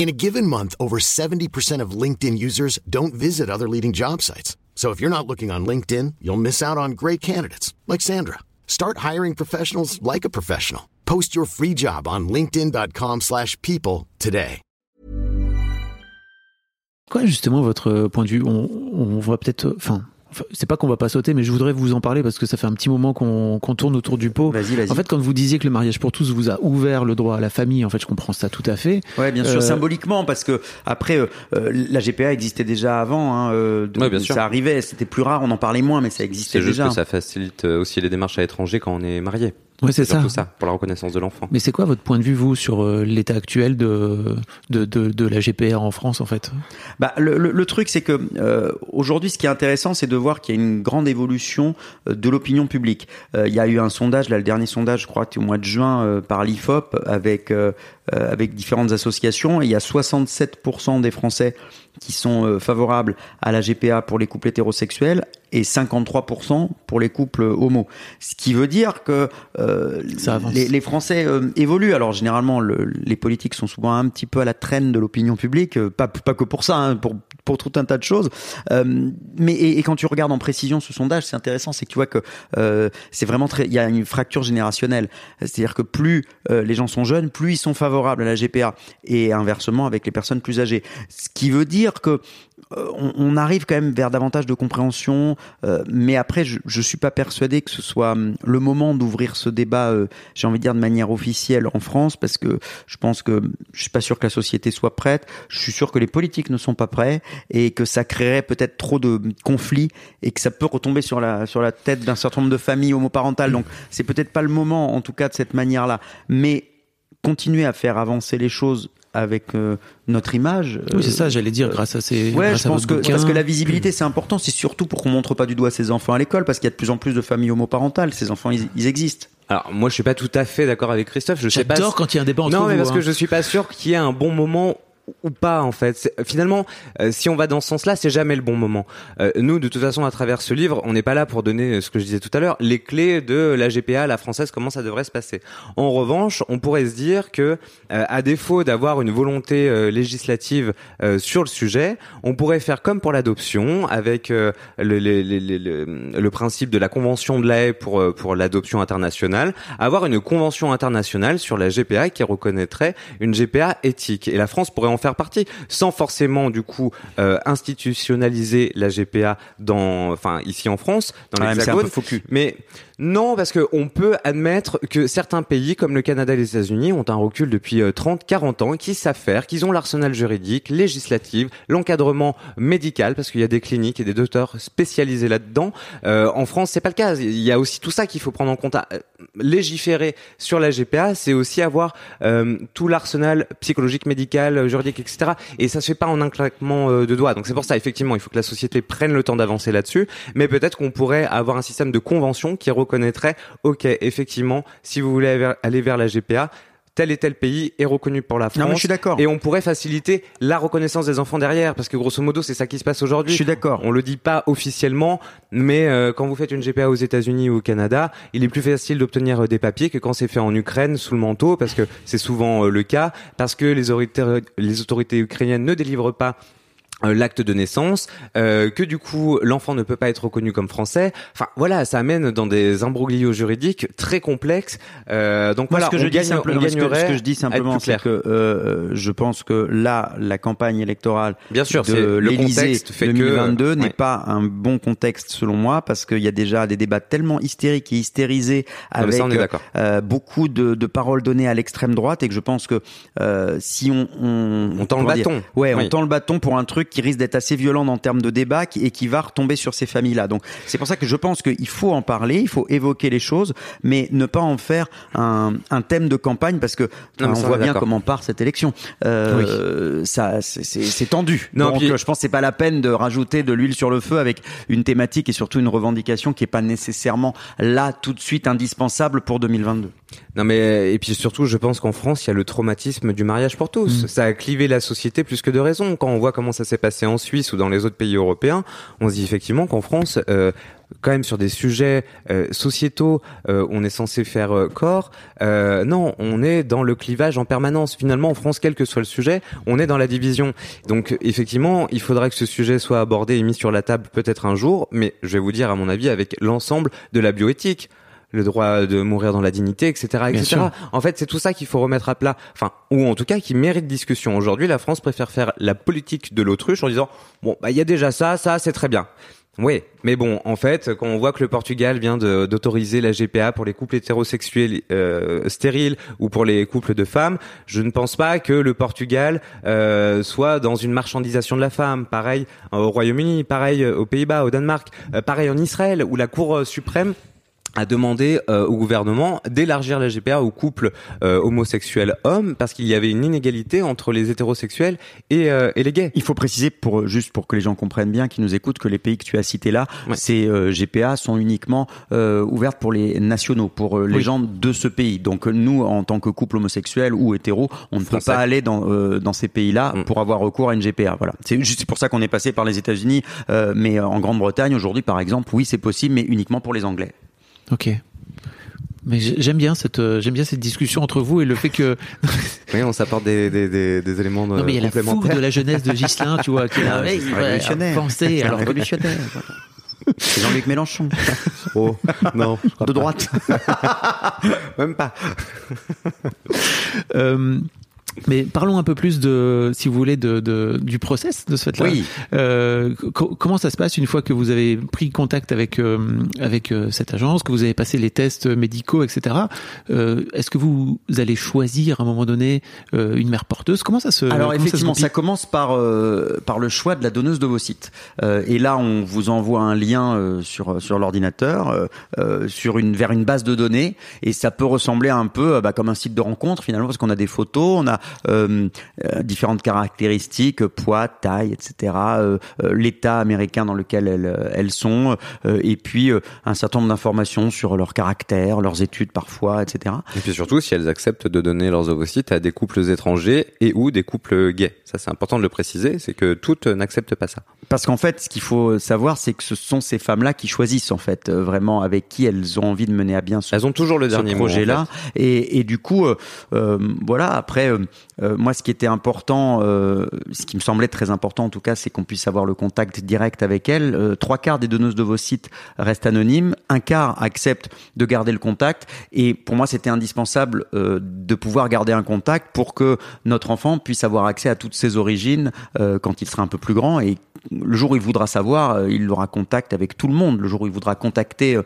In a given month, over 70% of LinkedIn users don't visit other leading job sites. So if you're not looking on LinkedIn, you'll miss out on great candidates like Sandra. Start hiring professionals like a professional. Post your free job on linkedin.com/people today. Quoi justement votre point de vue on, on peut-être, enfin, enfin, c'est pas qu'on va pas sauter, mais je voudrais vous en parler parce que ça fait un petit moment qu'on qu'on tourne autour du pot. Vas-y, vas-y. En fait, quand vous disiez que le mariage pour tous vous a ouvert le droit à la famille, en fait, je comprends ça tout à fait. Ouais, bien sûr, Euh, symboliquement, parce que après, euh, euh, la GPA existait déjà avant. Hein, euh, de- Ouais, bien sûr. Ça arrivait, c'était plus rare, on en parlait moins, mais ça C'est existait juste déjà. que ça facilite euh, aussi les démarches à l'étranger quand on est marié. Ouais, c'est ça. ça, pour la reconnaissance de l'enfant. Mais c'est quoi votre point de vue vous sur euh, l'état actuel de, de de de la GPR en France en fait? Bah, le, le- le truc, c'est que euh, aujourd'hui, ce qui est intéressant, c'est de voir qu'il y a une grande évolution euh, de l'opinion publique. Euh, il y a eu un sondage, là, le dernier sondage, je crois, au mois de juin, euh, par l'IFOP, avec avec différentes associations. Et il y a 67% des Français qui sont euh, favorables à la GPA pour les couples hétérosexuels et 53% pour les couples homo. Ce qui veut dire que euh, les, les Français euh, évoluent. Alors généralement, le- les politiques sont souvent un petit peu à la traîne de l'opinion publique, euh, pas, pas que pour ça, hein, pour, pour tout un tas de choses. Euh, mais et, quand tu regardes en précision ce sondage, c'est intéressant, c'est que tu vois que euh, c'est vraiment très, il y a une fracture générationnelle. C'est-à-dire que plus euh, les gens sont jeunes, plus ils sont favorables à la GPA et inversement avec les personnes plus âgées. Ce qui veut dire que on, on arrive quand même vers davantage de compréhension, euh, mais après, je, je suis pas persuadé que ce soit hum, le moment d'ouvrir ce débat. euh, J'ai envie de dire de manière officielle en France, parce que je pense que je suis pas sûr que la société soit prête. Je suis sûr que les politiques ne sont pas prêts et que ça créerait peut-être trop de conflits et que ça peut retomber sur la sur la tête d'un certain nombre de familles homoparentales. Donc, c'est peut-être pas le moment, en tout cas, de cette manière-là. Mais continuer à faire avancer les choses avec euh, notre image. Oui, c'est euh, ça, j'allais dire, grâce à ces. Ouais, grâce je à pense que bouquin. parce que la visibilité c'est important, c'est surtout pour qu'on montre pas du doigt ses enfants à l'école, parce qu'il y a de plus en plus de familles homoparentales. Ces enfants, ils, ils existent. Alors moi je suis pas tout à fait d'accord avec Christophe. Je sais pas. J'adore quand il y a un débat entre non mais vous, parce hein. que je suis pas sûr qu'il y ait un bon moment ou pas en fait. Finalement, euh, si on va dans ce sens-là, c'est jamais le bon moment. Euh, nous, de toute façon, à travers ce livre, on n'est pas là pour donner euh, ce que je disais tout à l'heure, les clés de la GPA, la française, comment ça devrait se passer. En revanche, on pourrait se dire que, euh, à défaut d'avoir une volonté euh, législative sur le sujet, on pourrait faire comme pour l'adoption, avec le, le, le, le- principe de la convention de la haie pour pour l'adoption internationale, avoir une convention internationale sur la GPA qui reconnaîtrait une GPA éthique. Et la France pourrait en faire partie, sans forcément du coup euh, institutionnaliser la GPA dans, enfin ici en France, dans un l'Hexagone. Mais non, parce que on peut admettre que certains pays, comme le Canada et les États-Unis, ont un recul depuis euh, 30, 40 ans, qui savent faire, qu'ils ont l'arsenal juridique, législatif, l'encadrement médical, parce qu'il y a des cliniques et des docteurs spécialisés là-dedans. Euh, en France, c'est pas le cas. Il y a aussi tout ça qu'il faut prendre en compte. Euh, Légiférer sur la GPA, c'est aussi avoir euh, tout l'arsenal psychologique, médical, juridique, etc. Et ça se fait pas en un claquement euh, de doigts. Donc c'est pour ça, effectivement, il faut que la société prenne le temps d'avancer là-dessus. Mais peut-être qu'on pourrait avoir un système de convention qui reconnaîtrait, ok, effectivement, si vous voulez aller- aller vers la GPA, tel et tel pays est reconnu pour la France. Non, mais je suis d'accord. Et on pourrait faciliter la reconnaissance des enfants derrière, parce que grosso modo, c'est ça qui se passe aujourd'hui. Je suis d'accord. On le dit pas officiellement, mais euh, quand vous faites une GPA aux États-Unis ou au Canada, il est plus facile d'obtenir euh, des papiers que quand c'est fait en Ukraine sous le manteau, parce que c'est souvent euh, le cas, parce que les autorités, les autorités ukrainiennes ne délivrent pas l'acte de naissance, euh, que du coup l'enfant ne peut pas être reconnu comme français. Enfin voilà, ça amène dans des imbroglios juridiques très complexes. Euh, donc Moi, voilà, ce que on je dis gagne- simplement, on ce que, gagnerait ce que je dis simplement, c'est que euh, je pense que là, la campagne électorale Bien sûr, de le l'Élysée contexte fait que 2022 n'est ouais. pas un bon contexte selon moi parce qu'il y a déjà des débats tellement hystériques et hystérisés mais avec ça, on d'accord. euh, beaucoup de, de paroles données à l'extrême droite et que je pense que euh, si on on, On tend le dire, bâton. ouais, on Oui. tend le bâton pour un truc qui risque d'être assez violent en termes de débat et qui va retomber sur ces familles-là. Donc c'est pour ça que je pense qu'il faut en parler, il faut évoquer les choses, mais ne pas en faire un, un thème de campagne parce que Non, on voit bien comment part cette élection. Euh, Ça, c'est- tendu. Non, Donc puis- je pense que c'est pas la peine de rajouter de l'huile sur le feu avec une thématique et surtout une revendication qui est pas nécessairement là tout de suite indispensable pour 2022. Non mais et puis surtout, je pense qu'en France, il y a le traumatisme du mariage pour tous. Ça a clivé la société plus que de raison. Quand on voit comment ça s'est passé en Suisse ou dans les autres pays européens, on se dit effectivement qu'en France, euh, quand même sur des sujets euh, sociétaux, euh, on est censé faire euh, corps. Euh, non, on est dans le clivage en permanence. Finalement, en France, quel que soit le sujet, on est dans la division. Donc effectivement, il faudra que ce sujet soit abordé et mis sur la table peut-être un jour. Mais je vais vous dire, à mon avis, avec l'ensemble de la bioéthique le droit de mourir dans la dignité, etc., etc. En fait, c'est tout ça qu'il faut remettre à plat. Enfin, ou en tout cas, qui mérite discussion. Aujourd'hui, la France préfère faire la politique de l'autruche en disant, bon, bah, il y a déjà ça, ça, c'est très bien. Oui, mais bon, en fait, quand on voit que le Portugal vient d'autoriser la GPA pour les couples hétérosexuels euh, stériles ou pour les couples de femmes, je ne pense pas que le Portugal euh, soit dans une marchandisation de la femme. Pareil au Royaume-Uni, pareil aux Pays-Bas, au Danemark, euh, pareil en Israël, où la Cour euh, suprême a demandé euh, au gouvernement d'élargir la GPA aux couples euh, homosexuels hommes parce qu'il y avait une inégalité entre les hétérosexuels et, euh, et les gays. Il faut préciser pour juste pour que les gens comprennent bien, qui nous écoutent, que les pays que tu as cités là, Ouais. ces euh, GPA sont uniquement euh, ouvertes pour les nationaux, pour euh, les Oui. gens de ce pays. Donc nous, en tant que couple homosexuel ou hétéro, on ne peut pas aller dans euh, dans ces pays-là Mm. pour avoir recours à une GPA. Voilà. C'est juste pour ça qu'on est passé par les États-Unis, euh, mais en Grande-Bretagne aujourd'hui, par exemple, oui, c'est possible, mais uniquement pour les Anglais. Ok. Mais j'ai- j'aime bien cette euh, j'aime bien cette discussion entre vous et le fait que Oui, on s'apporte des, des, des, des éléments non mais il y a la de la jeunesse de Gislin tu vois qui est là Ah, hey, ouais, révolutionnaire. alors révolutionnaire. C'est Jean-Luc Mélenchon, Oh, non, de droite. Même pas. Euh, Mais parlons un peu plus de, si vous voulez, de, de du process de ce fait-là. Oui. Euh, co- comment ça se passe une fois que vous avez pris contact avec euh, avec euh, cette agence, que vous avez passé les tests médicaux, etc. Euh, Est-ce que vous allez choisir à un moment donné euh, une mère porteuse? Comment ça se Alors comment ça se effectivement, ça, commence par euh, par le choix de la donneuse d'ovocytes. Euh, et là, on vous envoie un lien euh, sur sur l'ordinateur, sur une vers une base de données, et ça peut ressembler un peu bah, comme un site de rencontre finalement, parce qu'on a des photos, on a euh, différentes caractéristiques, poids, taille, etc. euh, euh, L'État américain dans lequel elles euh, elles sont, euh, et puis euh, un certain nombre d'informations sur leur caractère, leurs études parfois, etc. Et puis surtout, si elles acceptent de donner leurs ovocytes à des couples étrangers et ou des couples gays. Ça, c'est important de le préciser, c'est que toutes n'acceptent pas ça. Parce qu'en fait, ce qu'il faut savoir, c'est que ce sont ces femmes-là qui choisissent en fait vraiment avec qui elles ont envie de mener à bien ce, Elles ont toujours le dernier en projet-là. Et, et du coup, euh, euh, voilà. Après, euh, euh, moi, ce qui était important, euh, ce qui me semblait très important en tout cas, c'est qu'on puisse avoir le contact direct avec elles. Euh, trois quarts des donneuses d'ovocytes restent anonymes, un quart accepte de garder le contact. Et pour moi, c'était indispensable euh, de pouvoir garder un contact pour que notre enfant puisse avoir accès à toutes ses origines quand il sera un peu plus grand et le jour où il voudra savoir, euh, il aura contact avec tout le monde. Le jour où il voudra contacter euh,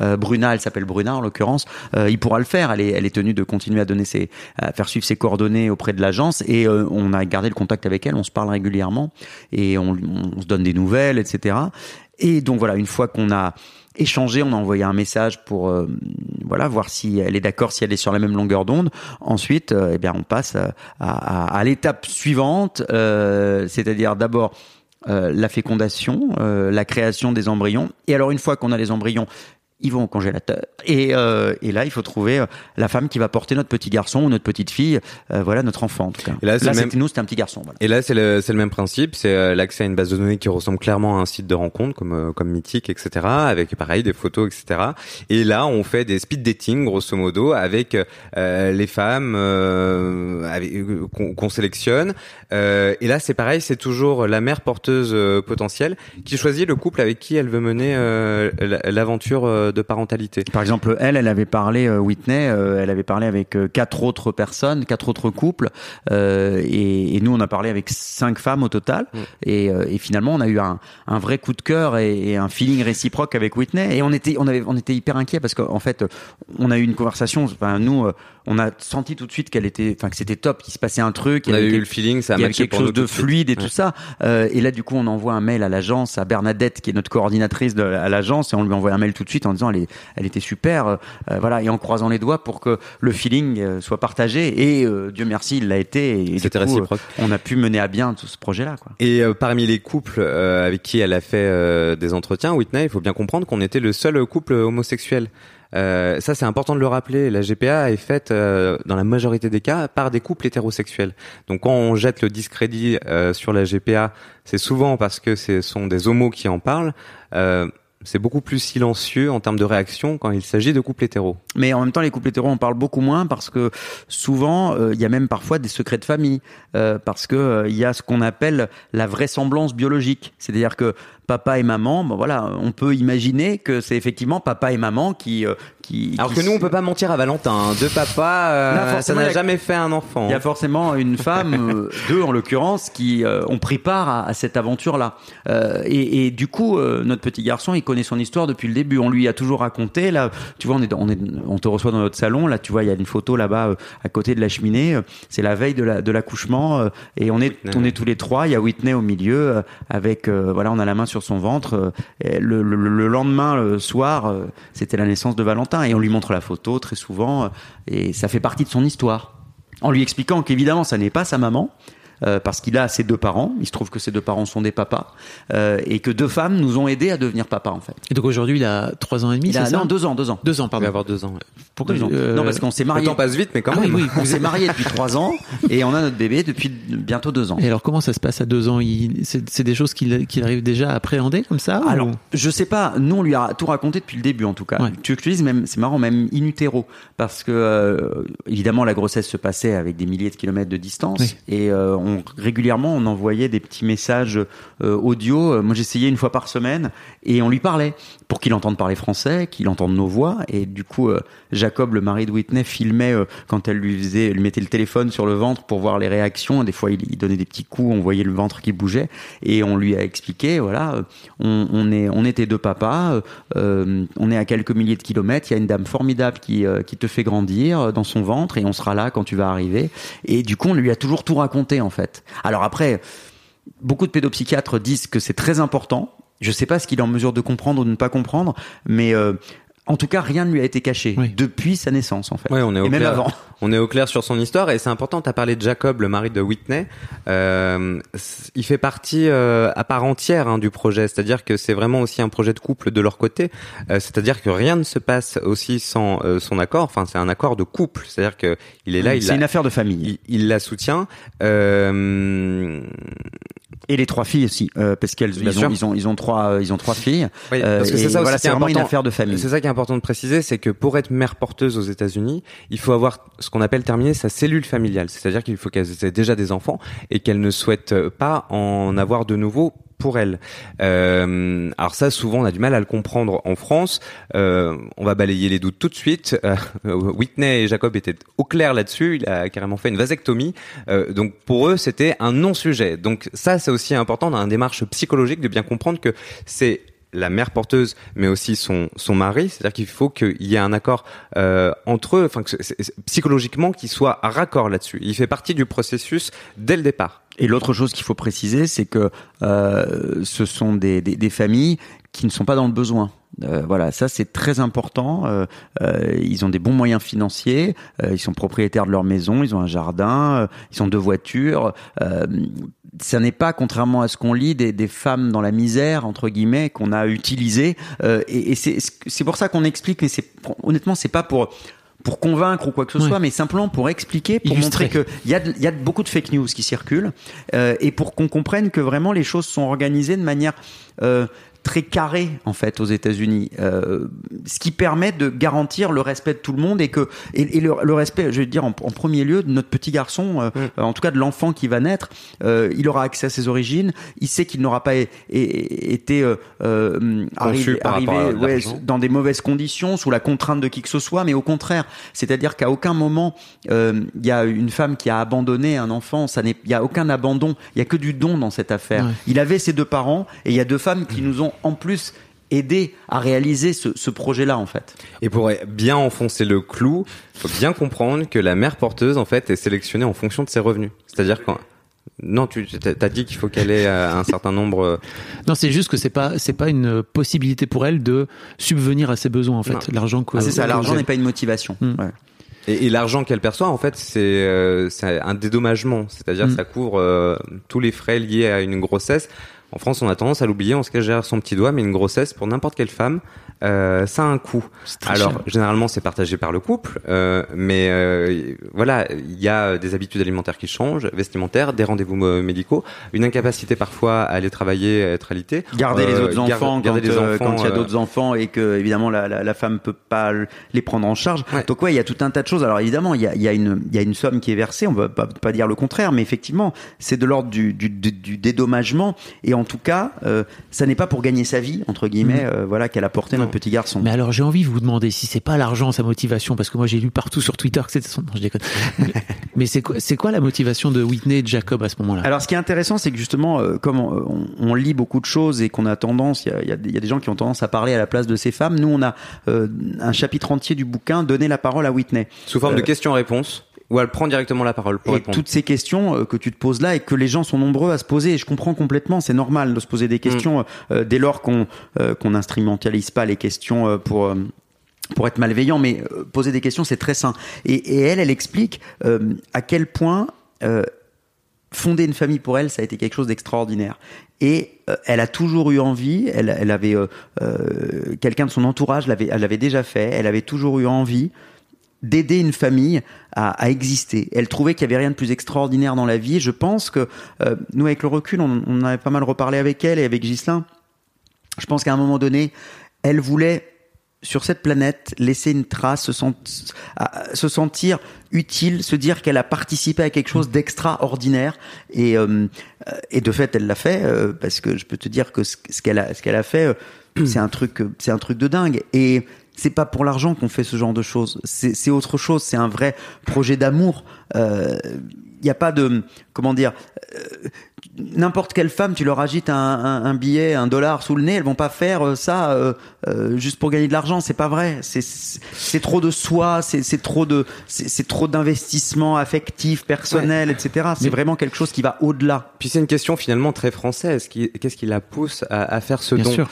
euh, Bruna, elle s'appelle Bruna en l'occurrence, il pourra le faire. Elle est, tenue de continuer à donner ses, à faire suivre ses coordonnées auprès de l'agence et on a gardé le contact avec elle. On se parle régulièrement et on, se donne des nouvelles, etc. Et donc voilà, une fois qu'on a échangé, on a envoyé un message pour voilà voir si elle est d'accord, si elle est sur la même longueur d'onde. Ensuite, eh bien, on passe à, l'étape suivante, c'est-à-dire d'abord la fécondation, euh, la création des embryons. Et alors une fois qu'on a les embryons, ils vont au congélateur. Et, euh, et là, il faut trouver euh, la femme qui va porter notre petit garçon ou notre petite fille, euh, voilà notre enfant en tout cas. Et là, c'est le même- nous, c'était un petit garçon. Voilà. Et là, c'est le, c'est le même principe, c'est euh, l'accès à une base de données qui ressemble clairement à un site de rencontre, comme, euh, comme Mythique, etc., avec pareil des photos, etc. Et là, on fait des speed dating, grosso modo, avec euh, les femmes avec- qu'on sélectionne. Euh, et là, c'est pareil, c'est toujours la mère porteuse potentielle qui choisit le couple avec qui elle veut mener la- l'aventure de parentalité. Par exemple, elle, elle avait parlé, euh, Whitney, euh, elle avait parlé avec euh, quatre autres personnes, quatre autres couples, euh, et, et nous, on a parlé avec cinq femmes au total. Mm. Et, euh, et finalement, on a eu un, un vrai coup de cœur et, et un feeling réciproque avec Whitney. Et on était, on avait, on était hyper inquiets parce qu'en fait, euh, on a eu une conversation. Enfin, nous, euh, on a senti tout de suite qu'elle était, enfin, que c'était top, qu'il se passait un truc. On il y avait eu quelque- le feeling, ça a il y avait quelque pour chose nous de fluide et Ouais. tout ça. Euh, et là, du coup, on envoie un mail à l'agence, à Bernadette, qui est notre coordinatrice de, à l'agence, et on lui envoie un mail tout de suite en disant elle, est- elle était super, euh, euh, voilà, et en croisant les doigts pour que le feeling euh, soit partagé. Et Dieu merci, il l'a été. Et C'était réciproque. on a pu mener à bien tout ce projet-là. Quoi. Et parmi les couples avec qui elle a fait des entretiens, Whitney, il faut bien comprendre qu'on était le seul couple homosexuel. Euh, ça, c'est important de le rappeler. La GPA est faite, euh, dans la majorité des cas, par des couples hétérosexuels. Donc, quand on jette le discrédit euh, sur la GPA, c'est souvent parce que ce sont des homos qui en parlent. C'est beaucoup plus silencieux en termes de réaction quand il s'agit de couples hétéros. Mais en même temps, les couples hétéros, on parle beaucoup moins parce que souvent, euh, il y a même parfois des secrets de famille, euh, parce que euh, y a ce qu'on appelle la vraisemblance biologique, c'est-à-dire que papa et maman, ben voilà, on peut imaginer que c'est effectivement papa et maman qui euh, qui. Alors qui que nous, on peut pas mentir à Valentin. hein. Deux papas, euh, Là, ça n'a jamais fait un enfant. Il y a forcément une femme, euh, deux en l'occurrence, qui euh, ont pris part à, à cette aventure-là. Euh, et, et du coup, euh, notre petit garçon, il connaît son histoire depuis le début. On lui a toujours raconté. Là, tu vois, on est, on est, on te reçoit dans notre salon. Là, tu vois, il y a une photo là-bas euh, à côté de la cheminée. C'est la veille de la- de l'accouchement, euh, et on est, Whitney, on est tous les trois. Il y a Whitney au milieu, euh, avec voilà, on a la main sur son ventre. euh, le lendemain, le soir, euh, c'était la naissance de Valentin, et on lui montre la photo très souvent, euh, et ça fait partie de son histoire en lui expliquant qu'évidemment ça n'est pas sa maman euh, parce qu'il a ses deux parents, il se trouve que ses deux parents sont des papas euh, et que deux femmes nous ont aidés à devenir papa en fait. Et donc aujourd'hui, il a trois ans et demi, Il a ça non deux ans, deux ans. Deux ans, Il va pardon. avoir deux ans. Pourquoi Deux ans. euh, Non parce qu'on s'est Le marié. temps passe vite, mais quand Ah même. oui, oui. On s'est marié depuis trois ans et on a notre bébé depuis bientôt deux ans. Et alors comment ça se passe à deux ans? Il- C'est des choses qu'il arrive déjà à appréhender comme ça ou- Alors, je sais pas. Nous, on lui a tout raconté depuis le début, en tout cas. Ouais. Tu dise, même, c'est marrant, même in utero, parce que euh, évidemment, la grossesse se passait avec des milliers de kilomètres de distance, Oui. et euh, on, régulièrement, on envoyait des petits messages euh, audio. Moi, j'essayais une fois par semaine et on lui parlait pour qu'il entende parler français, qu'il entende nos voix. Et du coup, euh, Jacob, le mari de Whitney, filmait quand elle lui faisait, lui mettait le téléphone sur le ventre pour voir les réactions. Des fois, il, il donnait des petits coups, on voyait le ventre qui bougeait et on lui a expliqué, voilà, on, on est, on était deux papas, on est à quelques milliers de kilomètres. Il y a une dame formidable qui, qui te fait grandir dans son ventre et on sera là quand tu vas arriver. Et du coup, on lui a toujours tout raconté en fait. Alors après, beaucoup de pédopsychiatres disent que c'est très important. Je sais pas ce qu'il est en mesure de comprendre ou de ne pas comprendre, mais euh, en tout cas, rien ne lui a été caché depuis sa naissance, en fait. Oui, on est au et même clair. avant. On est au clair sur son histoire et c'est important. Tu as parlé de Jacob, le mari de Whitney. Euh, il fait partie euh, à part entière hein, du projet, c'est-à-dire que c'est vraiment aussi un projet de couple de leur côté. Euh, c'est-à-dire que rien ne se passe aussi sans euh, son accord. Enfin, c'est un accord de couple. C'est-à-dire que il est là, il C'est la, une affaire de famille. il, il la soutient. Et les trois filles aussi, euh, parce qu'elles ils ont, ils ont ils ont trois euh, ils ont trois filles. Oui, Euh, parce que c'est ça voilà, qui c'est est vraiment une important. affaire de famille. C'est ça qui est important de préciser, c'est que pour être mère porteuse aux États-Unis, il faut avoir ce qu'on appelle terminer sa cellule familiale. C'est-à-dire qu'il faut qu'elles aient déjà des enfants et qu'elles ne souhaitent pas en avoir de nouveaux pour elles. Euh, alors ça, souvent, on a du mal à le comprendre en France. Euh, on va balayer les doutes tout de suite. Euh, Whitney et Jacob étaient au clair là-dessus. Il a carrément fait une vasectomie. Euh, donc pour eux, c'était un non-sujet. Donc ça, c'est aussi important dans une démarche psychologique de bien comprendre que c'est la mère porteuse, mais aussi son son mari. C'est-à-dire qu'il faut qu'il y ait un accord euh, entre eux, enfin psychologiquement qu'il soit raccord là-dessus. Il fait partie du processus dès le départ. Et l'autre chose qu'il faut préciser, c'est que euh, ce sont des, des, des familles qui ne sont pas dans le besoin. Euh, voilà, ça c'est très important. Euh, euh, ils ont des bons moyens financiers, euh, ils sont propriétaires de leur maison, ils ont un jardin, euh, ils ont deux voitures. Euh, ça n'est pas, contrairement à ce qu'on lit, des, des femmes dans la misère entre guillemets qu'on a utilisées. Euh, et et c'est c'est pour ça qu'on explique. Mais c'est honnêtement, c'est pas pour pour convaincre ou quoi que ce soit, mais simplement pour expliquer, pour Illustrer. montrer que il y a, de- y a beaucoup de fake news qui circulent euh, et pour qu'on comprenne que vraiment les choses sont organisées de manière euh, très carrée en fait aux États-Unis, euh, ce qui permet de garantir le respect de tout le monde et que et, et le, le respect, je vais dire en, en premier lieu de notre petit garçon, euh, Mm. en tout cas de l'enfant qui va naître, euh, il aura accès à ses origines, il sait qu'il n'aura pas é- é- été euh, euh, arrivé, arrivé, ouais, dans des mauvaises conditions, sous la contrainte de qui que ce soit, mais au contraire, c'est-à-dire qu'à aucun moment euh, il y a une femme qui a abandonné un enfant, ça n'est, il y a aucun abandon, il y a que du don dans cette affaire. Ouais. Il avait ses deux parents et il y a deux femmes qui nous ont en plus aidé à réaliser ce, ce projet-là en fait. Et pour bien enfoncer le clou, faut bien comprendre que la mère porteuse, en fait, est sélectionnée en fonction de ses revenus. C'est-à-dire quand non, tu t'as dit qu'il faut qu'elle ait euh, un certain nombre. euh, Non, c'est juste que c'est pas c'est pas une possibilité pour elle de subvenir à ses besoins en fait. L'argent que Ah, c'est ça, l'argent n'est pas une motivation. Mm. Ouais. Et, et l'argent qu'elle perçoit, en fait, c'est euh, c'est un dédommagement. C'est-à-dire Mm. que ça couvre euh, tous les frais liés à une grossesse. En France, on a tendance à l'oublier, on se cache derrière son petit doigt, mais une grossesse, pour n'importe quelle femme, euh, ça a un coût. Alors, cher. généralement, c'est partagé par le couple, euh, mais euh, voilà, il y a des habitudes alimentaires qui changent, vestimentaires, des rendez-vous euh, médicaux, une incapacité parfois à aller travailler, à être alité. Garder les Euh, autres gar- enfants, garder quand, les euh, enfants, quand il y a euh, d'autres enfants et que évidemment la, la, la femme peut pas les prendre en charge. Ouais. Donc ouais, il y a tout un tas de choses. Alors évidemment, il y a, y a une il y a une somme qui est versée. On va pas, pas dire le contraire, mais effectivement, c'est de l'ordre du, du, du, du dédommagement. Et en tout cas, euh, ça n'est pas pour gagner sa vie entre guillemets. euh, voilà qu'elle a porté notre petit garçon. Mais alors j'ai envie de vous demander si c'est pas l'argent sa motivation parce que moi j'ai lu partout sur Twitter que c'était son non, je déconne. mais mais c'est quoi c'est quoi la motivation de Whitney et de Jacob à ce moment-là? Alors, ce qui est intéressant, c'est que justement, euh, comme on, on- on lit beaucoup de choses et qu'on a tendance, il y a, il y a des- il y a des gens qui ont tendance à parler à la place de ces femmes. Nous, on a euh, un chapitre entier du bouquin donné la parole à Whitney. Sous forme de Euh, questions-réponses, où elle prend directement la parole pour et répondre. toutes ces questions euh, que tu te poses là et que les gens sont nombreux à se poser, et je comprends complètement, c'est normal de se poser des questions euh, dès lors qu'on euh, qu'on n'instrumentalise pas les questions euh, pour euh, pour être malveillant, mais euh, poser des questions, c'est très sain. Et, et elle, elle explique euh, à quel point euh, fonder une famille pour elle, ça a été quelque chose d'extraordinaire. Et euh, elle a toujours eu envie, elle, elle avait euh, euh, quelqu'un de son entourage, l'avait, elle l'avait déjà fait, elle avait toujours eu envie d'aider une famille à, à exister. Elle trouvait qu'il y avait rien de plus extraordinaire dans la vie. Je pense que euh, nous, avec le recul, on, on avait pas mal reparlé avec elle et avec Ghislain. Je pense qu'à un moment donné, elle voulait sur cette planète, laisser une trace, se, sentir utile, se dire qu'elle a participé à quelque chose d'extraordinaire. Et, euh, euh, et de fait, elle l'a fait euh, parce que je peux te dire que ce, qu'elle a, a fait, euh, c'est un truc, un truc de dingue. Et c'est pas pour l'argent qu'on fait ce genre de choses. C'est autre chose. C'est un vrai projet d'amour. Il n'y a pas de comment dire. euh, N'importe quelle femme, tu leur agites un, un, un billet, un dollar sous le nez, elles vont pas faire euh, ça euh, euh, juste pour gagner de l'argent. C'est pas vrai. C'est trop de soi. C'est trop de c'est trop d'investissement affectif, personnel, etc. C'est vraiment quelque chose qui va au-delà. Puis c'est une question finalement très française. Qu'est-ce qui la pousse à, à faire ce Bien don? sûr.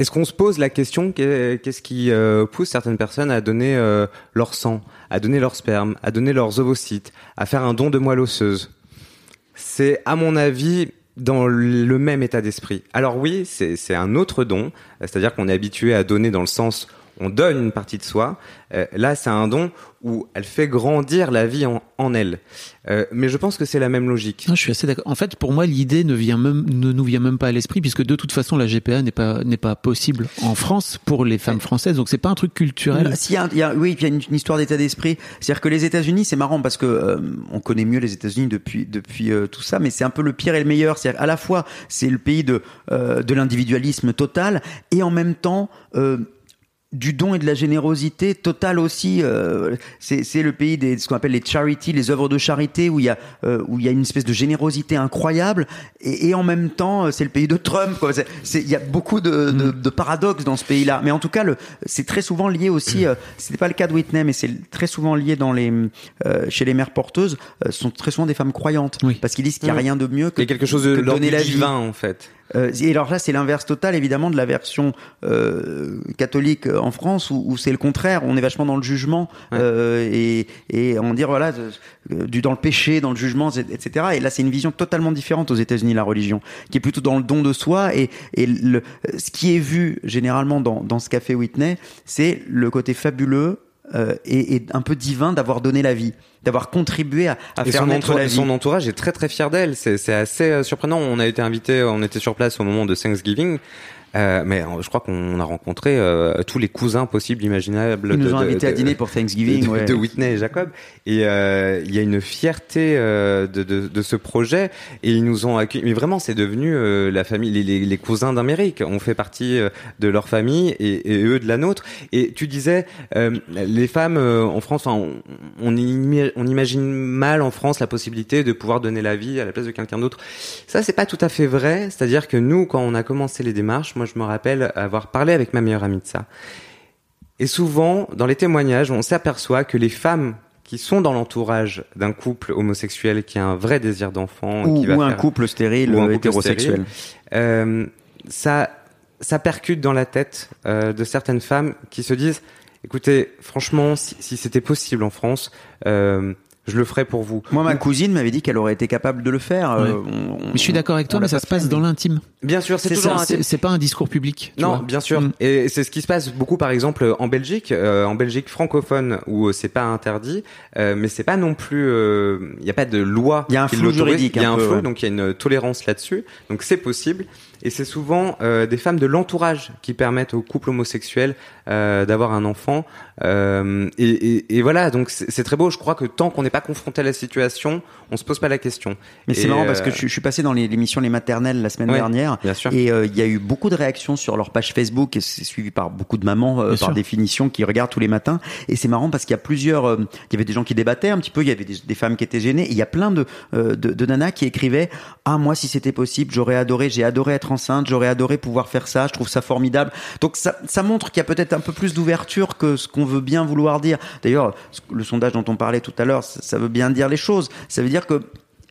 Est-ce qu'on se pose la question qu'est- qu'est-ce qui euh, pousse certaines personnes à donner euh, leur sang, à donner leur sperme, à donner leurs ovocytes, à faire un don de moelle osseuse? C'est à mon avis dans le même état d'esprit. Alors oui, c'est un autre don, c'est-à-dire qu'on est habitué à donner dans le sens on donne une partie de soi. Euh, là, c'est un don où elle fait grandir la vie en, en elle. Euh, mais je pense que c'est la même logique. Non, je suis assez d'accord. En fait, pour moi, l'idée ne vient même, ne nous vient même pas à l'esprit puisque de toute façon, la GPA n'est pas, n'est pas possible en France pour les femmes françaises. Donc, c'est pas un truc culturel. Y a, y a- oui, il y a une, une histoire d'état d'esprit. C'est-à-dire que les États-Unis, c'est marrant parce que euh, on connaît mieux les États-Unis depuis depuis euh, tout ça, mais c'est un peu le pire et le meilleur. C'est-à-dire à la fois c'est le pays de euh, de l'individualisme total et en même temps euh, du don et de la générosité totale aussi. euh, c'est le pays des ce qu'on appelle les charities, les œuvres de charité où il y a euh, où il y a une espèce de générosité incroyable et, et en même temps euh, c'est le pays de Trump. Il y a beaucoup de, de, de paradoxes dans ce pays-là. Mais en tout cas, c'est très souvent lié aussi. Euh, C'était pas le cas de Whitney, mais c'est très souvent lié dans les euh, chez les mères porteuses. euh, ce sont très souvent des femmes croyantes Oui. parce qu'ils disent qu'il y a Mm. rien de mieux que Il y a quelque chose de, donner la vie. divin en fait. Euh, et alors là, c'est l'inverse total, évidemment, de la version euh, catholique euh, en France, où, où c'est le contraire. On est vachement dans le jugement euh, et, et en dire voilà, euh, du dans le péché, dans le jugement, etc. Et là, c'est une vision totalement différente aux États-Unis, la religion, qui est plutôt dans le don de soi. Et, et le, ce qui est vu généralement dans, dans ce café Whitney, c'est le côté fabuleux. Euh, et, et un peu divin d'avoir donné la vie, d'avoir contribué à, faire naître la vie. son entourage est très très fier d'elle. C'est c'est assez euh, surprenant. On a été invité, on était sur place au moment de Thanksgiving. Euh, mais euh, je crois qu'on a rencontré euh, tous les cousins possibles, imaginables. Ils nous de- ont invités à dîner pour Thanksgiving. de, ouais. de Whitney et Jacob. Et euh, il y a une fierté euh, de, de, de ce projet. Et ils nous ont accueillis. Mais vraiment, c'est devenu euh, la famille, les, les, les cousins d'Amérique. On fait partie euh, de leur famille et, et eux de la nôtre. Et tu disais, euh, les femmes euh, en France, enfin, on, on, on imagine mal en France la possibilité de pouvoir donner la vie à la place de quelqu'un d'autre. Ça, c'est pas tout à fait vrai. C'est-à-dire que nous, quand on a commencé les démarches, moi, je me rappelle avoir parlé avec ma meilleure amie de ça. Et souvent, dans les témoignages, on s'aperçoit que les femmes qui sont dans l'entourage d'un couple homosexuel qui a un vrai désir d'enfant, ou, un couple stérile ou un euh, couple hétérosexuel. stérile, euh, ça, ça percute dans la tête euh, de certaines femmes qui se disent, écoutez, franchement, si, si c'était possible en France, euh, je le ferais pour vous. Moi, ma cousine m'avait dit qu'elle aurait été capable de le faire. Ouais. Euh, on- on- Mais je suis d'accord avec toi, mais ça se passe dans l'intime. Bien sûr, c'est toujours c'est pas un discours public. tu Non, vois. bien sûr. Mm. Et c'est ce qui se passe beaucoup, par exemple, en Belgique, euh, en Belgique francophone, où euh, c'est pas interdit, euh, mais c'est pas non plus, il n'y a pas de loi. Il y a un flou juridique, Il y a un un peu, flou, ouais. donc il y a une tolérance là-dessus. Donc c'est possible. Et c'est souvent euh, des femmes de l'entourage qui permettent aux couples homosexuels euh, d'avoir un enfant. Euh, et, et, et voilà, donc c'est très beau. Je crois que tant qu'on n'est pas confronté à la situation, on se pose pas la question. Mais c'est marrant parce euh, que je, je suis passé dans l'émission Les Maternelles la semaine Ouais, dernière. bien sûr. Et euh, il y a eu beaucoup de réactions sur leur page Facebook et c'est suivi par beaucoup de mamans euh, par sûr. définition qui regardent tous les matins. Et c'est marrant parce qu'il y a plusieurs, euh, il y avait des gens qui débattaient un petit peu, il y avait des, des femmes qui étaient gênées. Et il y a plein de, euh, de, de nanas qui écrivaient ah moi si c'était possible j'aurais adoré, j'ai adoré être enceinte, j'aurais adoré pouvoir faire ça, je trouve ça formidable. Donc ça, montre qu'il y a peut-être un peu plus d'ouverture que ce qu'on veut bien vouloir dire. D'ailleurs le sondage dont on parlait tout à l'heure, ça veut bien dire les choses. Ça veut dire que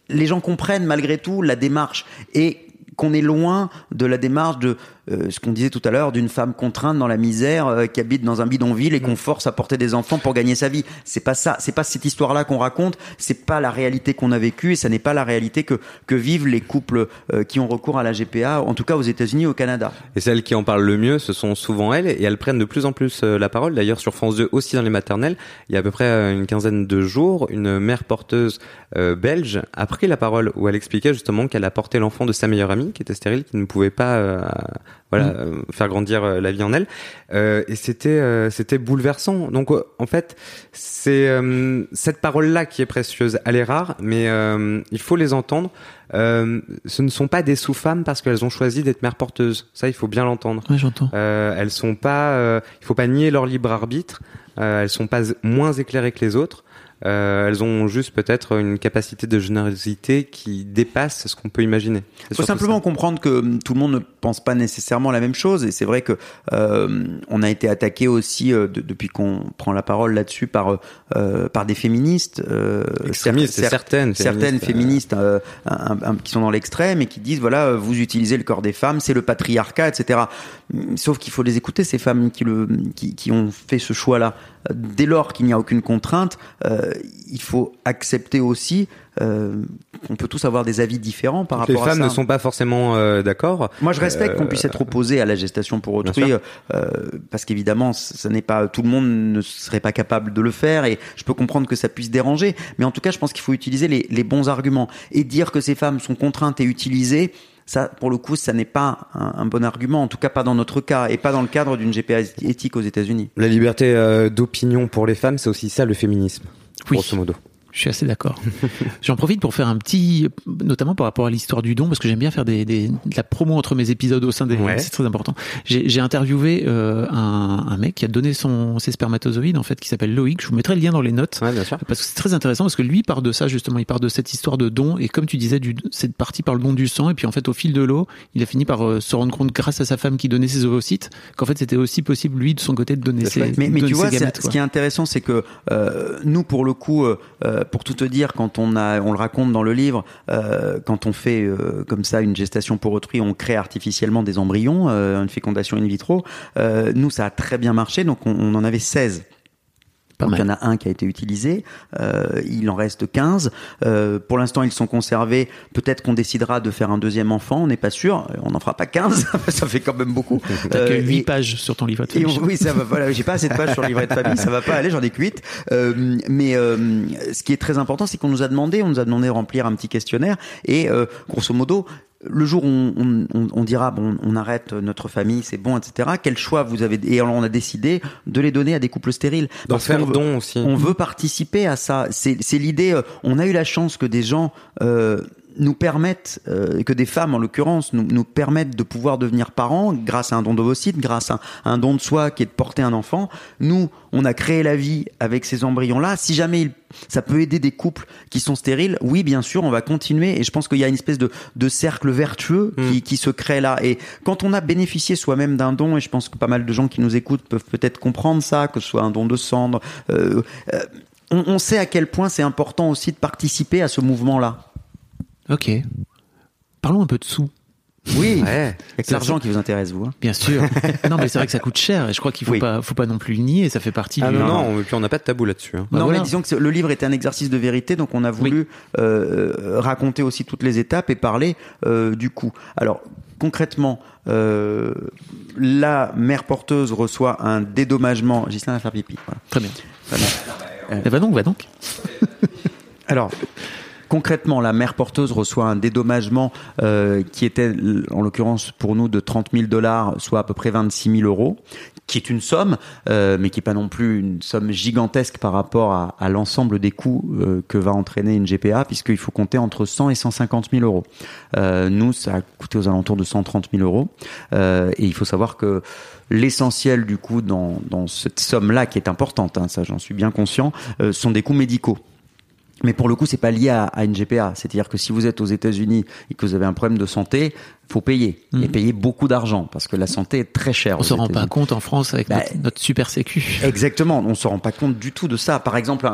les gens comprennent malgré tout la démarche et qu'on est loin de la démarche de euh, ce qu'on disait tout à l'heure d'une femme contrainte dans la misère euh, qui habite dans un bidonville et qu'on force à porter des enfants pour gagner sa vie. C'est pas ça, c'est pas cette histoire-là qu'on raconte, c'est pas la réalité qu'on a vécue et ça n'est pas la réalité que que vivent les couples euh, qui ont recours à la GPA, en tout cas aux États-Unis et au Canada. Et celles qui en parlent le mieux, ce sont souvent elles, et elles prennent de plus en plus la parole. D'ailleurs, sur France 2, aussi dans les maternelles, il y a à peu près une quinzaine de jours, une mère porteuse belge a pris la parole où elle expliquait justement qu'elle a porté l'enfant de sa meilleure amie qui était stérile, qui ne pouvait pas voilà Mm. euh, faire grandir euh, la vie en elle. Euh, et c'était euh, c'était bouleversant. Donc euh, en fait, c'est euh, cette parole-là qui est précieuse. Elle est rare, mais euh, il faut les entendre. Euh, ce ne sont pas des sous-femmes parce qu'elles ont choisi d'être mères porteuses. Ça, il faut bien l'entendre. Ouais, j'entends. Euh, elles sont pas, euh, il faut pas nier leur libre arbitre. Euh, elles sont pas moins éclairées que les autres. Euh, elles ont juste peut-être une capacité de générosité qui dépasse ce qu'on peut imaginer. Il faut simplement ça. comprendre que hum, tout le monde ne pense pas nécessairement la même chose et c'est vrai que euh, on a été attaqué aussi euh, de- depuis qu'on prend la parole là-dessus par par des féministes Extrémistes, cer- cer- certaines certaines féministes, féministes un- un- qui sont dans l'extrême et qui disent voilà vous utilisez le corps des femmes c'est le patriarcat etc Hum, sauf qu'il faut les écouter ces femmes qui le qui, qui ont fait ce choix là dès lors qu'il n'y a aucune contrainte euh, il faut accepter aussi euh, qu'on peut tous avoir des avis différents par les rapport à femmes ça ne sont pas forcément euh, d'accord. moi, je respecte Euh, qu'on puisse être opposé à la gestation pour autrui, euh, parce qu'évidemment, ce n'est pas tout le monde ne serait pas capable de le faire, et je peux comprendre que ça puisse déranger. Mais en tout cas, je pense qu'il faut utiliser les, les bons arguments et dire que ces femmes sont contraintes et utilisées. Ça, pour le coup, ça n'est pas un, un bon argument, en tout cas pas dans notre cas, et pas dans le cadre d'une GPA éthique aux États-Unis. La liberté euh, d'opinion pour les femmes, c'est aussi ça le féminisme, Oui. grosso modo. Je suis assez d'accord. J'en profite pour faire un petit, notamment par rapport à l'histoire du don, parce que j'aime bien faire des, des- de la promo entre mes épisodes au sein des. Ouais. C'est très important. J'ai j'ai interviewé euh, un, un mec qui a donné son, ses spermatozoïdes, en fait, qui s'appelle Loïc. Je vous mettrai le lien dans les notes. Ouais, bien sûr. Parce que c'est très intéressant parce que lui part de ça justement, il part de cette histoire de don et comme tu disais, du, c'est parti par le don du sang et puis en fait au fil de l'eau, il a fini par euh, se rendre compte grâce à sa femme qui donnait ses ovocytes qu'en fait c'était aussi possible lui de son côté de donner ses, Mais, mais donner tu vois, ce qui est intéressant, c'est que euh, nous, pour le coup, euh, euh, pour tout te dire, quand on a, on le raconte dans le livre, euh, quand on fait euh, comme ça une gestation pour autrui, on crée artificiellement des embryons, euh, une fécondation in vitro. Euh, nous, ça a très bien marché, donc on, on en avait 16. Donc, il y en a un qui a été utilisé, euh, il en reste 15. Euh, pour l'instant, ils sont conservés. Peut-être qu'on décidera de faire un deuxième enfant, on n'est pas sûr. On n'en fera pas 15, ça fait quand même beaucoup. T'as que Euh, 8 et- pages sur ton livre de et on- famille. oui, ça va. Voilà, j'ai pas assez de pages sur le livret de famille, ça va pas aller, j'en ai que huit. Euh, mais euh, ce qui est très important, c'est qu'on nous a demandé, on nous a demandé de remplir un petit questionnaire et euh, grosso modo. Le jour où on, on- on- on dira bon, on arrête notre famille, c'est bon, etc. Quel choix vous avez Et alors on a décidé de les donner à des couples stériles. D'en faire veut- don aussi. on veut participer à ça. C'est c'est l'idée. euh, On a eu la chance que des gens euh, nous permettent, euh, que des femmes en l'occurrence, nous, nous permettent de pouvoir devenir parents grâce à un don d'ovocytes, grâce à un don de soi qui est de porter un enfant. Nous, on a créé la vie avec ces embryons-là. Si jamais il- ça peut aider des couples qui sont stériles, oui, bien sûr, on va continuer. Et je pense qu'il y a une espèce de, de cercle vertueux qui, qui se crée là. Et quand on a bénéficié soi-même d'un don, et je pense que pas mal de gens qui nous écoutent peuvent peut-être comprendre ça, que ce soit un don de cendre, euh, euh, on, on sait à quel point c'est important aussi de participer à ce mouvement-là. Ok. Parlons un peu de sous. Oui, Ouais. c'est l'argent qui vous intéresse, vous. hein. Bien sûr. non, mais c'est vrai que ça coûte cher et je crois qu'il faut Oui. pas, faut pas non plus le nier. Ça fait partie Ah du. non, non, et puis on n'a pas de tabou là-dessus. hein. Bah non, voilà. mais disons que le livre était un exercice de vérité, donc on a voulu euh, raconter aussi toutes les étapes et parler euh, du coup. Alors concrètement, euh, la mère porteuse reçoit un dédommagement. Gislain va faire pipi. Voilà. Très bien. Bien. Eh, va donc, va donc. Alors, concrètement, la mère porteuse reçoit un dédommagement euh, qui était, en l'occurrence pour nous, de 30 000 dollars, soit à peu près 26 000 euros, qui est une somme, euh, mais qui est pas non plus une somme gigantesque par rapport à, l'ensemble des coûts euh, que va entraîner une GPA, puisqu'il faut compter entre 100 et 150 000 euros. Nous, ça a coûté aux alentours de 130 000 euros, et il faut savoir que l'essentiel du coup dans, cette somme-là, qui est importante, hein, ça j'en suis bien conscient, sont des coûts médicaux. Mais pour le coup, c'est pas lié à, à une GPA. C'est-à-dire que si vous êtes aux États-Unis et que vous avez un problème de santé, faut payer et payer beaucoup d'argent parce que la santé est très chère. Mhm. On se rend pas compte en France avec Bah, notre, notre super sécu. Exactement, on se rend pas compte du tout de ça. Par exemple,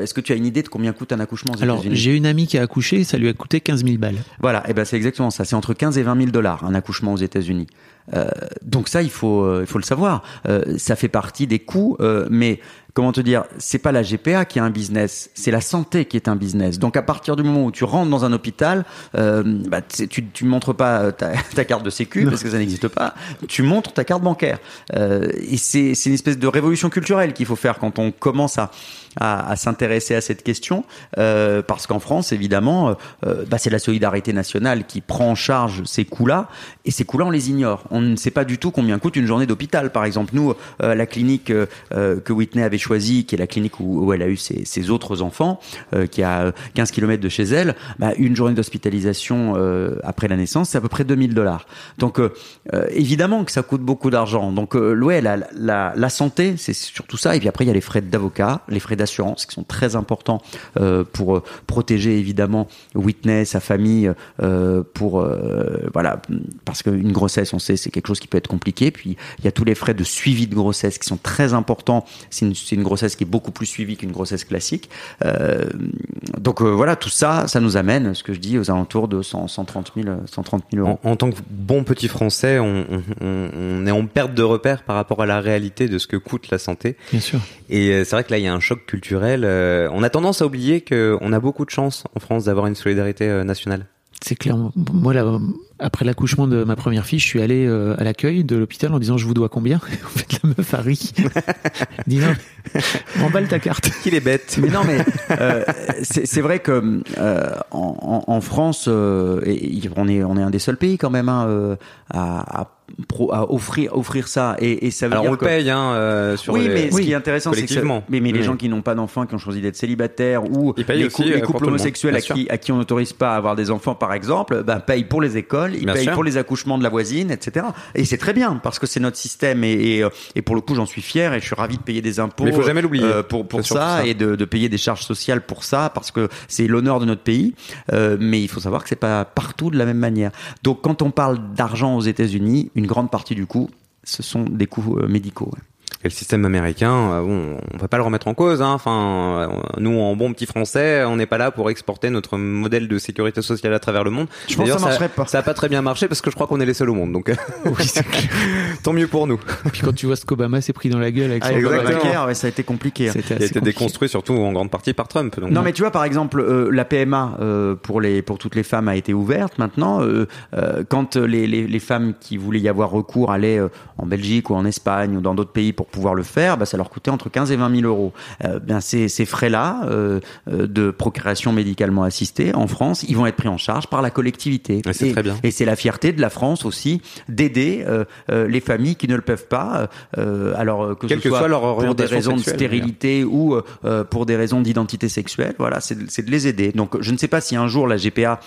est-ce que tu as une idée de combien coûte un accouchement aux Alors, États-Unis? j'ai une amie qui a accouché, ça lui a coûté 15 000 balles. Voilà, et ben c'est exactement ça. C'est entre 15 et 20 000 dollars un accouchement aux États-Unis. Euh, donc ça, il faut, euh, il faut le savoir. Euh, ça fait partie des coûts, euh, mais comment te dire, c'est pas la GPA qui est un business, c'est la santé qui est un business. Donc à partir du moment où tu rentres dans un hôpital, euh, bah, tu, tu tu montres pas ta, ta carte de sécu parce que ça n'existe pas. Tu montres ta carte bancaire. Euh, et c'est une espèce de révolution culturelle qu'il faut faire quand on commence à à, à s'intéresser à cette question euh, parce qu'en France, évidemment, euh, bah, c'est la solidarité nationale qui prend en charge ces coûts-là et ces coûts-là, on les ignore. On ne sait pas du tout combien coûte une journée d'hôpital. Par exemple, nous, euh, la clinique euh, euh, que Whitney avait choisie, qui est la clinique où, elle a eu ses, autres enfants, euh, qui a 15 km de chez elle, bah, une journée d'hospitalisation euh, après la naissance, c'est à peu près 2000 dollars. Donc, euh, euh, évidemment que ça coûte beaucoup d'argent. Donc, euh, ouais, la, la, la santé, c'est surtout ça. Et puis après, il y a les frais d'avocat, les frais d'assurance, qui sont très importants euh, pour euh, protéger évidemment Whitney, sa famille, euh, pour euh, voilà, parce qu'une grossesse, on sait, c'est quelque chose qui peut être compliqué. Puis il y a tous les frais de suivi de grossesse qui sont très importants. C'est une, c'est une grossesse qui est beaucoup plus suivie qu'une grossesse classique. Euh, donc euh, voilà, tout ça, ça nous amène, ce que je dis, aux alentours de 100, 130 000, 130 000 euros. En, en tant que bon petit Français, on, on- on est en perte de repère par rapport à la réalité de ce que coûte la santé. Bien sûr. Et c'est vrai que là, il y a un choc culturel. euh, On a tendance à oublier qu'on a beaucoup de chance en France d'avoir une solidarité euh, nationale. C'est clair. Moi, là, après l'accouchement de ma première fille, je suis allé euh, à l'accueil de l'hôpital en disant je vous dois combien? En fait, la meuf a ri. Non, emballe ta carte. Qu'il est bête. Mais non, mais euh, c'est c'est vrai que euh, en, en- en France, euh, et on est on est un des seuls pays quand même hein, euh, à, à, pro- à offrir offrir ça. Et, et ça veut Alors dire on le paye hein, euh, sur oui, les- mais ce qui est intéressant, c'est que ça- mais, mais les gens qui n'ont pas d'enfants, qui ont choisi d'être célibataires, ou les, cou- les euh, couples homosexuels à qui, à qui on n'autorise pas à avoir des enfants, par exemple, ben, payent pour les écoles, ils Bien payent sûr. pour les accouchements de la voisine, etc. Et c'est très bien parce que c'est notre système et, et, euh, et pour le coup, j'en suis fier et je suis ravi de payer des impôts. Mais faut jamais l'oublier. euh, pour pour ça, ça. et de, de payer des charges sociales pour ça parce que c'est l'honneur de notre pays. Euh, mais il faut savoir que c'est pas partout de la même manière. Donc quand on parle d'argent aux États-Unis, une grande partie du coût, ce sont des coûts euh, médicaux. Et le système américain, euh, bon, on va pas le remettre en cause. Hein. Enfin, euh, nous, en bon petit français, on n'est pas là pour exporter notre modèle de sécurité sociale à travers le monde. Je pense que ça marcherait pas. Ça a pas très bien marché parce que je crois qu'on est les seuls au monde. Donc, tant mieux pour nous. Puis quand tu vois ce qu'Obama s'est pris dans la gueule avec Ah. Obamacare, ouais, ça a été compliqué. hein. C'était Il a été compliqué. déconstruit surtout en grande partie par Trump. Donc, Non mais tu vois par exemple euh, la PMA euh, pour les pour toutes les femmes a été ouverte maintenant euh, euh, quand les, les, les femmes qui voulaient y avoir recours allaient euh, en Belgique ou en Espagne ou dans d'autres pays pour pouvoir le faire bah, ça leur coûtait entre 15 et 20 000 euros euh, bien ces, ces frais là de procréation médicalement assistée en France ils vont être pris en charge par la collectivité Ouais, c'est très bien. et c'est la fierté de la France aussi d'aider euh, euh, les familles qui ne le peuvent pas euh, alors euh, que Quelle ce soit soit leur pour des raisons de stérilité ou euh, euh, pour des raisons d'identité sexuelle. Voilà, c'est de- c'est de les aider. Donc, je ne sais pas si un jour la GPA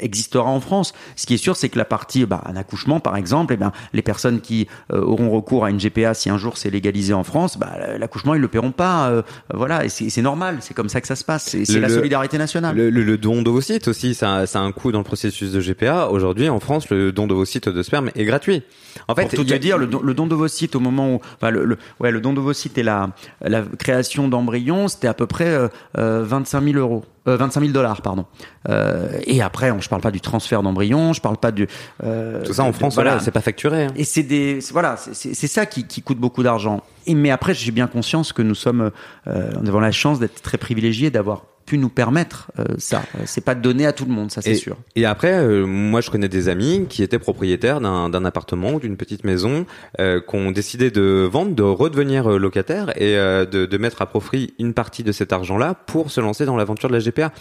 existera en France. Ce qui est sûr, c'est que la partie, bah, un accouchement, par exemple, eh ben, les personnes qui euh, auront recours à une GPA, si un jour c'est légalisé en France, bah, l'accouchement ils le paieront pas. euh, voilà, et c'est normal. C'est comme ça que ça se passe. C'est la solidarité nationale. Le, le, le don d'ovocytes aussi, ça, ça a un coût dans le processus de GPA. Aujourd'hui, en France, le don d'ovocytes de sperme est gratuit. En fait, Pour tout te a- dire, le don, le don d'ovocytes au moment où, enfin, le, le- ouais, le don d'ovocytes et la, la création d'embryons, c'était à peu près euh, euh, 25 000 euros. Euh, 25 000 dollars, pardon. Euh, et après, on, je parle pas du transfert d'embryons, je parle pas du. euh, tout ça en de- France, voilà. voilà, c'est pas facturé. hein. Et c'est des, voilà, c'est ça qui, qui coûte beaucoup d'argent. Et mais après, j'ai bien conscience que nous sommes, euh, nous avons la chance d'être très privilégiés, d'avoir pu nous permettre euh, ça. Euh, C'est pas donné à tout le monde, ça c'est et, sûr. Et après, euh, moi, je connais des amis qui étaient propriétaires d'un d'un appartement ou d'une petite maison, euh, qui ont décidé de vendre, de redevenir euh, locataires et euh, de, de mettre à profit une partie de cet argent-là pour se lancer dans l'aventure de la GPA.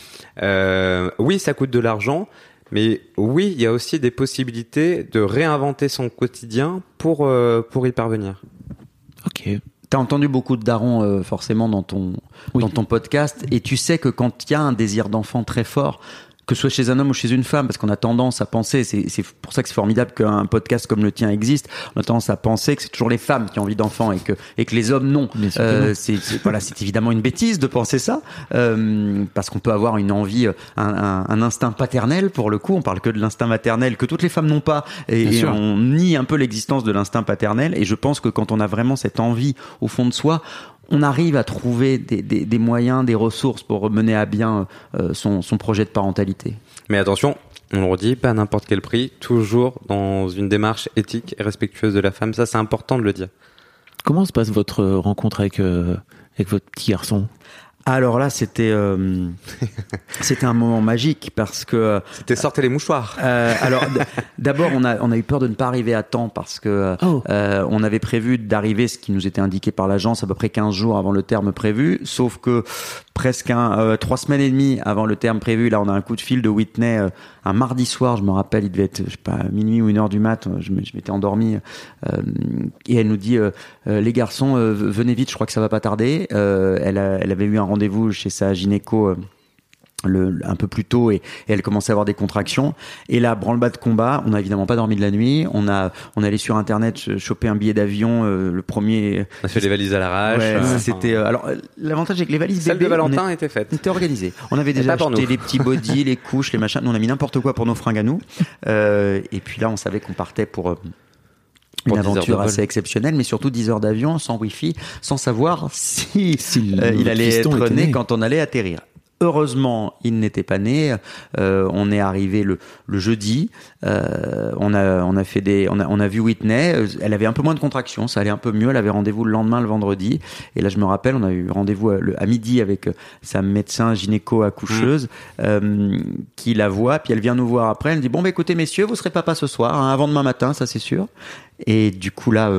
Euh, oui, ça coûte de l'argent. Mais oui, il y a aussi des possibilités de réinventer son quotidien pour euh, pour y parvenir. Ok. T'as entendu beaucoup de darons euh, forcément dans ton Oui. dans ton podcast et tu sais que quand il y a un désir d'enfant très fort que ce soit chez un homme ou chez une femme, parce qu'on a tendance à penser, c'est pour ça que c'est formidable qu'un podcast comme le tien existe, on a tendance à penser que c'est toujours les femmes qui ont envie d'enfants et que, et que les hommes non. Euh, c'est voilà, c'est évidemment une bêtise de penser ça, euh, parce qu'on peut avoir une envie, un, un, un instinct paternel pour le coup, on parle que de l'instinct maternel que toutes les femmes n'ont pas, et, et on nie un peu l'existence de l'instinct paternel, et je pense que quand on a vraiment cette envie au fond de soi, on arrive à trouver des, des, des moyens, des ressources pour mener à bien euh, son, son projet de parentalité. Mais attention, on le redit, pas à n'importe quel prix, toujours dans une démarche éthique et respectueuse de la femme. Ça, c'est important de le dire. Comment se passe votre rencontre avec, euh, avec votre petit garçon? Alors là, c'était euh, c'était un moment magique parce que C'était sortez les mouchoirs. euh, alors d'abord on a on a eu peur de ne pas arriver à temps parce que Oh. euh, on avait prévu d'arriver ce qui nous était indiqué par l'agence à peu près 15 jours avant le terme prévu sauf que presque un euh, trois semaines et demie avant le terme prévu là on a un coup de fil de Whitney euh, un mardi soir je me rappelle il devait être je pas minuit ou une heure du mat je m'étais endormi euh, et elle nous dit euh, euh, les garçons euh, venez vite je crois que ça va pas tarder. Elle elle avait eu un rendez-vous chez sa gynéco le, un peu plus tôt et, et elle commençait à avoir des contractions. Et là, branle-bas de combat, on n'a évidemment pas dormi de la nuit. On a, on est allé sur internet ch- choper un billet d'avion, euh, le premier. On a fait les valises à l'arrache. Ouais, euh, c'était. euh, alors, euh, l'avantage c'est que les valises Celle de bébés, on Valentin est- était faite. on était organisé. On avait déjà acheté les petits bodys, les couches, les machins. Nous, on a mis n'importe quoi pour nos fringues à nous. Euh, et puis là, on savait qu'on partait pour. euh, une 10 heures de aventure assez exceptionnelle, mais surtout 10 heures d'avion, sans wifi, sans savoir si, Si euh, il allait être était né né. quand on allait atterrir. Heureusement, il n'était pas né. Euh, on est arrivé le, le jeudi. Euh, on a on a fait des on a on a vu Whitney. Euh, Elle avait un peu moins de contractions, ça allait un peu mieux. Elle avait rendez-vous le lendemain, le vendredi. Et là, je me rappelle, on a eu rendez-vous à, midi avec sa médecin gynéco accoucheuse euh, qui la voit. Puis elle vient nous voir après. Elle dit bon, bah écoutez, messieurs, vous serez papa ce soir, hein, avant demain matin, ça c'est sûr. Et du coup là.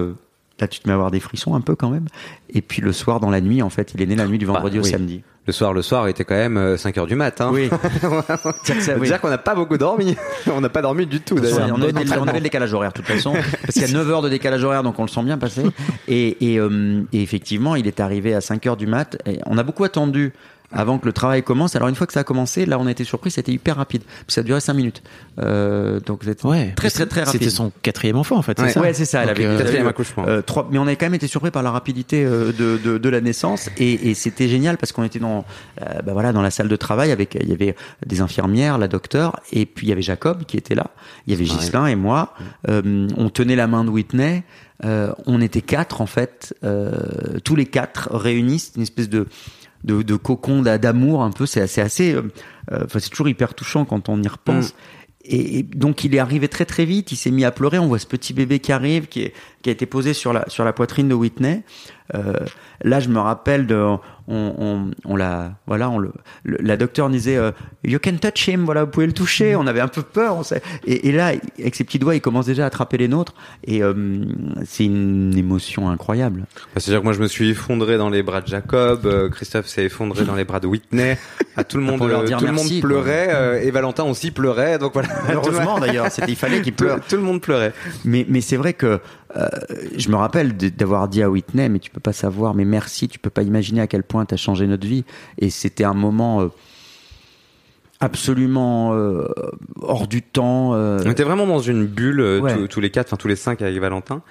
Là, tu te mets à avoir des frissons un peu quand même. Et puis le soir, dans la nuit, en fait, il est né la nuit du vendredi Bah, au oui. samedi. Le soir, le soir était quand même 5 heures du matin. Oui. Ça, oui. dire qu'on n'a pas beaucoup dormi. on n'a pas dormi du tout On d'ailleurs. avait, on avait- on avait le décalage horaire de toute façon, parce qu'il y a 9 heures de décalage horaire, donc on le sent bien passer. Et, et, euh, et effectivement, il est arrivé à 5 heures du mat. Et on a beaucoup attendu avant que le travail commence. Alors une fois que ça a commencé, là on a été surpris, c'était hyper rapide. Puis ça a duré 5 minutes. Euh, donc c'était Ouais. très très très rapide. C'était son quatrième enfant en fait. Ouais. c'est ça Ouais, c'est ça. Elle avait euh, Quatrième euh, accouchement. euh, trois, mais on a quand même été surpris par la rapidité euh, de, de, de la naissance et, et c'était génial parce qu'on était dans, euh, bah voilà, dans la salle de travail avec, il y avait des infirmières, la docteure et puis il y avait Jacob qui était là, il y avait Ghislain et moi. Euh, on tenait la main de Whitney. Euh, on était quatre en fait, euh, tous les quatre réunis, c'est une espèce de de, de cocon d'a- d'amour un peu. C'est assez, assez, euh, enfin c'est toujours hyper touchant quand on y repense. Et, et donc il est arrivé très très vite, il s'est mis à pleurer. On voit ce petit bébé qui arrive, qui, est, qui a été posé sur la sur la poitrine de Whitney. Euh, là, je me rappelle de, on, on, on l'a, voilà, on le, le- la docteure disait, euh, you can touch him, voilà, vous pouvez le toucher. On avait un peu peur, on sait. Et, et là, avec ses petits doigts, il commence déjà à attraper les nôtres. Et euh, c'est une émotion incroyable. Bah, C'est-à-dire que moi je me suis effondré dans les bras de Jacob, Christophe s'est effondré dans les bras de Whitney, à tout le monde, leur dire tout le monde pleurait et Valentin aussi pleurait, donc voilà. Heureusement d'ailleurs, il fallait qu'il tout, pleure. tout le monde pleurait. Mais, mais c'est vrai que euh, je me rappelle d'avoir dit à Whitney, mais tu peux pas savoir, mais merci, tu peux pas imaginer à quel point tu as changé notre vie. Et c'était un moment euh, absolument euh, hors du temps. On était vraiment dans une bulle, Ouais. tous, tous les quatre, enfin tous les cinq avec Valentin.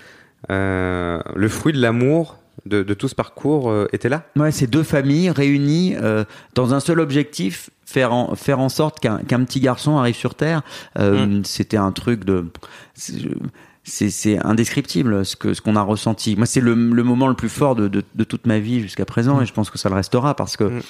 Le fruit de l'amour de, de tout ce parcours euh, était là? Ouais, c'est deux familles réunies euh, dans un seul objectif, faire en, faire en sorte qu'un petit garçon arrive sur Terre. Euh, C'était un truc de... c'est- indescriptible ce que ce qu'on a ressenti. Moi, c'est le, le moment le plus fort de, de, de toute ma vie jusqu'à présent, et je pense que ça le restera parce que Mm.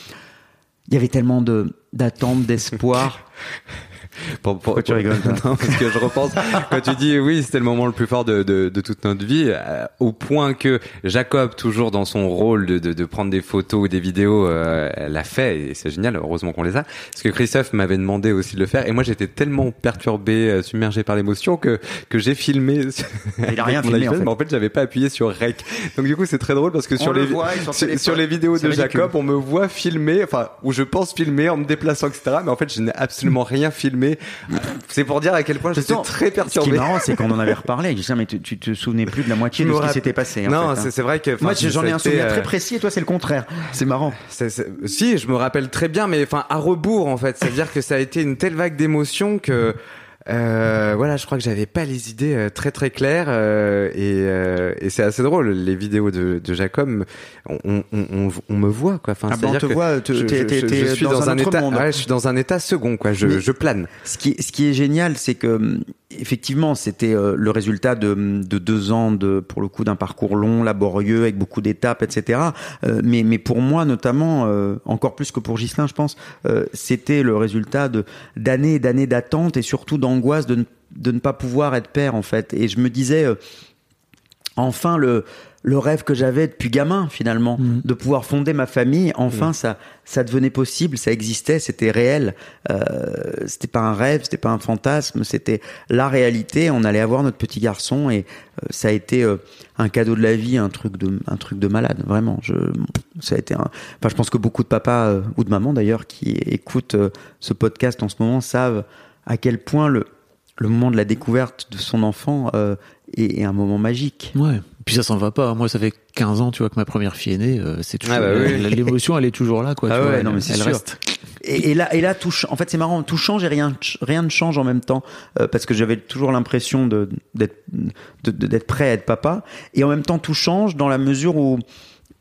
il y avait tellement de d'attentes, d'espoir. Pour, pour- Pourquoi tu rigoles, Non, parce que je repense quand tu dis oui, c'était le moment le plus fort de, de, de toute notre vie, euh, au point que Jacob, toujours dans son rôle de, de, de prendre des photos ou des vidéos, euh, l'a fait et c'est génial. Heureusement qu'on les a. Parce que Christophe m'avait demandé aussi de le faire et moi j'étais tellement perturbé, euh, submergé par l'émotion que que j'ai filmé. Il a rien avec mon filmé, en fait. mais en fait j'avais pas appuyé sur rec. Donc du coup c'est très drôle parce que On sur le les voit sur, les vidéos de ridicule. Jacob, on me voit filmer, enfin où je pense filmer en me déplaçant etc. Mais en fait je n'ai absolument rien filmé. C'est pour dire à quel point j'étais très Ce qui est perturbé. marrant, c'est qu'on en avait reparlé. Je disais, mais tu, tu te souvenais plus de la moitié de ce qui s'était passé. en non, fait, hein. c'est c'est vrai que. Moi, j'en ai un souvenir euh, très précis, et toi, c'est le contraire. C'est marrant. c'est- c'est- Si, je me rappelle très bien, mais enfin à rebours en fait. C'est-à-dire que ça a été une telle vague d'émotions que. Euh, voilà, je crois que j'avais pas les idées euh, très très claires euh, et, euh, et c'est assez drôle. Les vidéos de, de Jacob, on, on, on, on me voit quoi. Enfin, Ah on c'est-à-dire te que voit, te- je, t'es- je- t'es- je- t'es je suis dans dans, un état. Ouais, je suis dans un état second quoi. Je, plane. Ce qui, est, ce qui est génial, c'est que hum, effectivement, c'était le résultat de, de deux ans de, pour le coup, d'un parcours long, laborieux, avec beaucoup d'étapes, etc. Mais, mais pour moi, notamment, encore plus que pour Ghislain, je pense, c'était le résultat de d'années et d'années d'attente et surtout d'angoisse de, ne- de ne pas pouvoir être père, en fait. Et je me disais. euh, enfin le le rêve que j'avais depuis gamin finalement Mhm. de pouvoir fonder ma famille enfin ça ça devenait possible ça existait c'était réel euh, c'était pas un rêve c'était pas un fantasme c'était la réalité on allait avoir notre petit garçon et euh, ça a été euh, un cadeau de la vie un truc de un truc de malade vraiment je ça a été un enfin je pense que beaucoup de papas ou de mamans d'ailleurs qui écoutent ce podcast en ce moment savent à quel point le le moment de la découverte de son enfant euh, est, est un moment magique Ouais. Puis ça s'en va pas. Moi, ça fait 15 ans, tu vois, que ma première fille est née. euh, c'est toujours Ah bah oui. l'émotion, elle est toujours là, quoi. Ah tu vois, ouais, elle, non, mais c'est elle reste. Et, et là, et là, tout, en fait, c'est marrant, tout change et rien, rien ne change en même temps, euh, parce que j'avais toujours l'impression de d'être d'être prêt à être papa, et en même temps, tout change dans la mesure où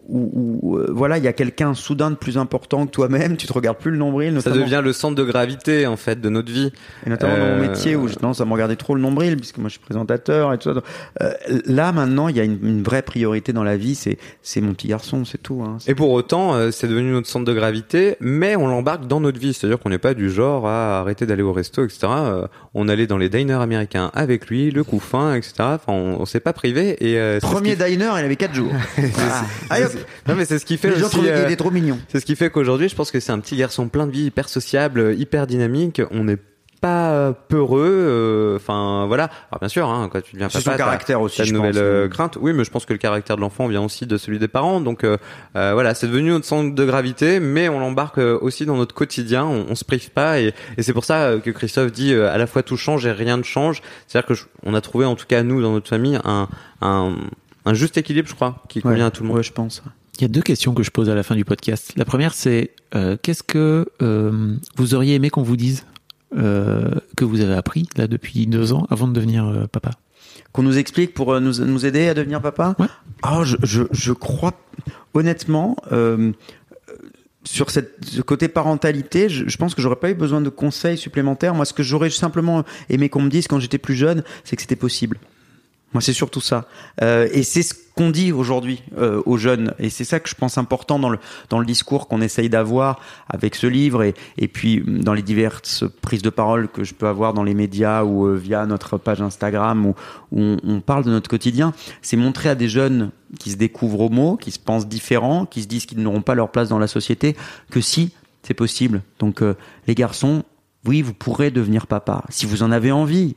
où, où, euh, voilà, il y a quelqu'un soudain de plus important que toi-même, tu te regardes plus le nombril, Ça notamment, devient le centre de gravité en fait de notre vie. et notamment dans mon Euh, métier où j'ai tendance à me regarder trop le nombril, puisque moi je suis présentateur et tout ça. Donc, euh, là, maintenant, il y a une, une vraie priorité dans la vie, c'est c'est mon petit garçon, c'est tout. Hein. Et pour autant, euh, c'est devenu notre centre de gravité, mais on l'embarque dans notre vie. C'est-à-dire qu'on n'est pas du genre à arrêter d'aller au resto, etc. Euh, on allait dans les diners américains avec lui, le couffin, etc. Enfin, on, on s'est pas privé. Et euh, Premier diner, il avait 4 jours. Ah, allez. Non mais c'est ce qui fait Les gens aussi, trouvaient qu'il euh, était trop mignon. C'est ce qui fait qu'aujourd'hui, je pense que c'est un petit garçon plein de vie, hyper sociable, hyper dynamique. On n'est pas peureux. euh, Enfin voilà. Alors bien sûr, hein, quand tu deviens papa, son caractère aussi, je nouvelles pense. euh, craintes. Oui, mais je pense que le caractère de l'enfant vient aussi de celui des parents. Donc euh, voilà, c'est devenu notre centre de gravité, mais on l'embarque aussi dans notre quotidien. On, on se prive pas, et, et c'est pour ça que Christophe dit à la fois tout change et rien ne change. C'est-à-dire que je- on a trouvé, en tout cas nous dans notre famille, un un, un juste équilibre, je crois, qui convient Ouais. à tout le monde. Ouais, je pense. Il y a deux questions que je pose à la fin du podcast. La première, c'est euh, qu'est-ce que euh, vous auriez aimé qu'on vous dise euh, que vous avez appris là depuis deux ans avant de devenir euh, papa? Qu'on nous explique pour euh, nous, nous aider à devenir papa? Ouais. Ah, je, je, je crois, honnêtement, euh, sur cette, ce côté parentalité, je, je pense que j'aurais pas eu besoin de conseils supplémentaires. Moi, ce que j'aurais simplement aimé qu'on me dise quand j'étais plus jeune, c'est que c'était possible. Moi, c'est surtout ça. Euh, et c'est ce qu'on dit aujourd'hui euh, aux jeunes. Et c'est ça que je pense important dans le, dans le discours qu'on essaye d'avoir avec ce livre et, et puis hum, dans les diverses prises de parole que je peux avoir dans les médias ou euh, via notre page Instagram où, on, parle de notre quotidien. C'est montrer à des jeunes qui se découvrent homo, qui se pensent différents, qui se disent qu'ils n'auront pas leur place dans la société, que si, c'est possible. Donc les garçons, oui, vous pourrez devenir papa. Si vous en avez envie,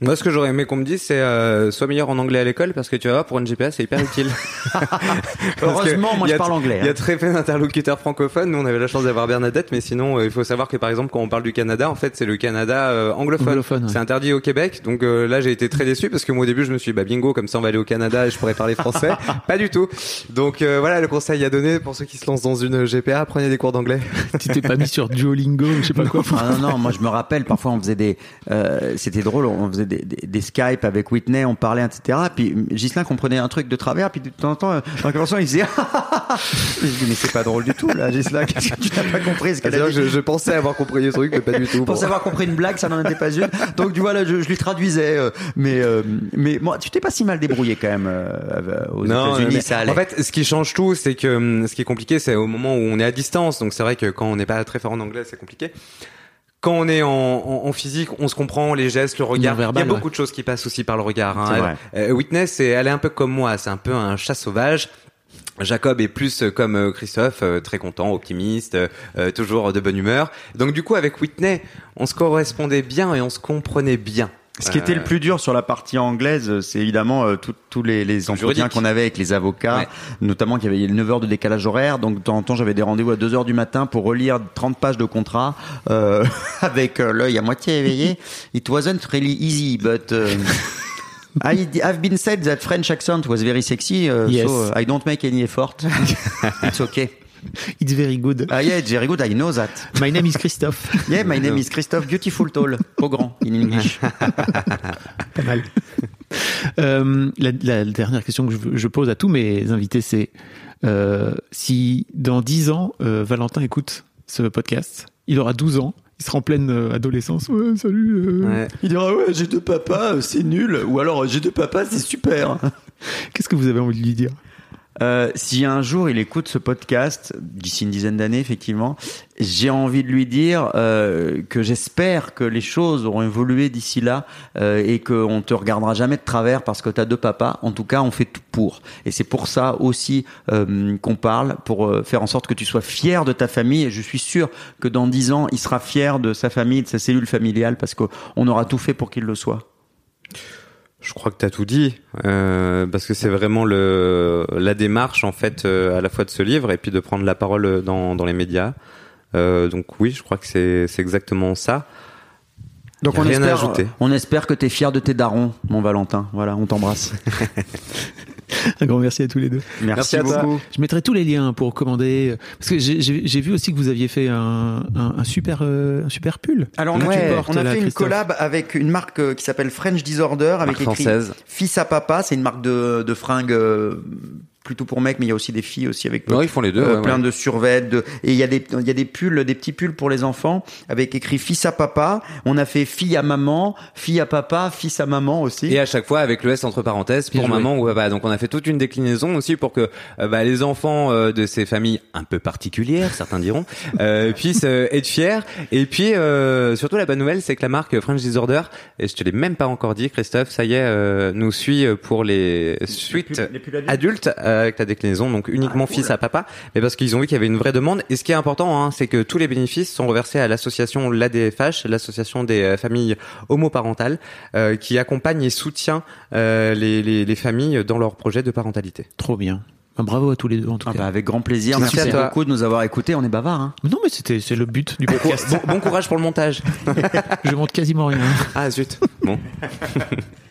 Moi, ce que j'aurais aimé qu'on me dise, c'est euh, sois meilleur en anglais à l'école parce que tu vas voir, pour une GPS, c'est hyper utile. Heureusement, moi je parle anglais. Il y a hein. très peu d'interlocuteurs francophones. Nous, on avait la chance d'avoir Bernadette, mais sinon, euh, il faut savoir que par exemple, quand on parle du Canada, en fait, c'est le Canada euh, anglophone. Anglophone, ouais. C'est interdit au Québec. Donc euh, là, j'ai été très déçu parce que moi, au début, je me suis dit, bah bingo, comme ça, on va aller au Canada et je pourrais parler français. Pas du tout. Donc euh, voilà, le conseil à donner pour ceux qui se lancent dans une GPA, prenez des cours d'anglais. Tu t'es pas mis sur Duolingo je sais pas quoi Ah non, non, moi je me rappelle, parfois on faisait des... C'était drôle, on faisait des, des, des Skype avec Whitney, on parlait, etc. Puis Gislain comprenait un truc de travers, puis de temps en temps, euh, dans la conversation, il disait... je dis, mais c'est pas drôle du tout, là, qu'est-ce que tu n'as pas compris ce que je, je pensais avoir compris le truc, mais pas du tout. Pour Bon. savoir compris une blague, ça n'en était pas une. Donc tu vois là, je, je lui traduisais, euh, mais euh, mais moi, tu t'es pas si mal débrouillé quand même euh, euh, aux États-Unis, ça allait. En fait, ce qui change tout, c'est que hum, ce qui est compliqué, c'est au moment où on est à distance. Donc c'est vrai que quand on n'est pas très fort en anglais, c'est compliqué. Quand on est en, en, en physique, on se comprend, les gestes, le regard. Il y a beaucoup ouais. de choses qui passent aussi par le regard. Hein. Elle- euh, Witness, c'est- elle est un peu comme moi. C'est un peu un chat sauvage. Jacob est plus euh, comme euh, Christophe, euh, très content, optimiste, euh, toujours de bonne humeur. Donc du coup, avec Whitney, on se correspondait bien et on se comprenait bien. Ce qui était le plus dur sur la partie anglaise, c'est évidemment euh, tous les, les entretiens qu'on avait avec les avocats, Ouais. notamment qu'il y avait 9 heures de décalage horaire, donc de temps en temps j'avais des rendez-vous à 2 heures du matin pour relire 30 pages de contrat euh, avec euh, l'œil à moitié éveillé. It wasn't really easy, but uh, I, I've been said that French accent was very sexy, uh, Yes. so I don't make any effort. It's okay. It's very good. Ah yeah, it's very good, I know that. My name is Christophe. Yeah, my name is Christophe Beautiful Tall, trop grand in English. Pas mal. Euh, la, la dernière question que je, je pose à tous mes invités, c'est euh, si dans 10 ans, euh, Valentin écoute ce podcast, il aura 12 ans, il sera en pleine adolescence. Ouais, salut. euh, Ouais. Il dira ouais j'ai deux papas c'est nul ou alors j'ai deux papas c'est super. Qu'est-ce que vous avez envie de lui dire? Euh, si un jour il écoute ce podcast d'ici une dizaine d'années effectivement, j'ai envie de lui dire euh, que j'espère que les choses auront évolué d'ici là euh, et qu'on te regardera jamais de travers parce que t'as deux papas. En tout cas on fait tout pour et c'est pour ça aussi euh, qu'on parle pour euh, faire en sorte que tu sois fier de ta famille et je suis sûr que dans dix ans il sera fier de sa famille, de sa cellule familiale parce qu'on aura tout fait pour qu'il le soit. Je crois que tu as tout dit, euh, parce que c'est vraiment le, la démarche en fait euh, à la fois de ce livre et puis de prendre la parole dans, dans les médias. Euh, donc oui, je crois que c'est c'est exactement ça. Donc on rien à espère, ajouter. on espère que tu es fier de tes darons, mon Valentin. Voilà, on t'embrasse. Un grand merci à tous les deux. Merci, Merci à toi. beaucoup. Je mettrai tous les liens pour commander. Parce que j'ai- j'ai j'ai vu aussi que vous aviez fait un, un, un super, euh, un super pull. Alors on, a, fait- portes, on a là, fait une Christophe. collab avec une marque euh, qui s'appelle French Disorder avec Marque écrit française. Fils à papa. C'est une marque de, de fringues euh, plutôt pour mecs, mais il y a aussi des filles aussi avec Non, ils font les deux. euh, ouais, plein ouais. de survêtements. De, et il y a des il y a des pulls, des petits pulls pour les enfants avec écrit fils à papa. On a fait fille à maman, fille à papa, fils à maman aussi. Et à chaque fois avec le S entre parenthèses Bien pour joué. maman ou papa. Donc on a fait toute une déclinaison aussi pour que euh, bah, les enfants euh, de ces familles un peu particulières, certains diront, euh, puissent euh, être fiers. Et puis euh, surtout la bonne nouvelle, c'est que la marque French Disorder, et je te l'ai même pas encore dit, Christophe, ça y est, euh, nous suit pour les suites pulls- les pulls adultes adultes euh, avec la déclinaison, donc uniquement fils à papa, mais parce qu'ils ont vu qu'il y avait une vraie demande. Et ce qui est important, hein, c'est que tous les bénéfices sont reversés à l'association l'ADFH, l'association des euh, familles homoparentales, euh, qui accompagne et soutient euh, les, les, les familles dans leur projet de parentalité. Trop bien. Ben, Bravo à tous les deux en tout Ah cas. bah, avec grand plaisir. Merci Merci, à toi. beaucoup de nous avoir écoutés. On est bavard. Hein. Non mais c'était c'est le but du podcast. Bon, bon courage pour le montage. Je monte quasiment rien. Ah zut. Bon.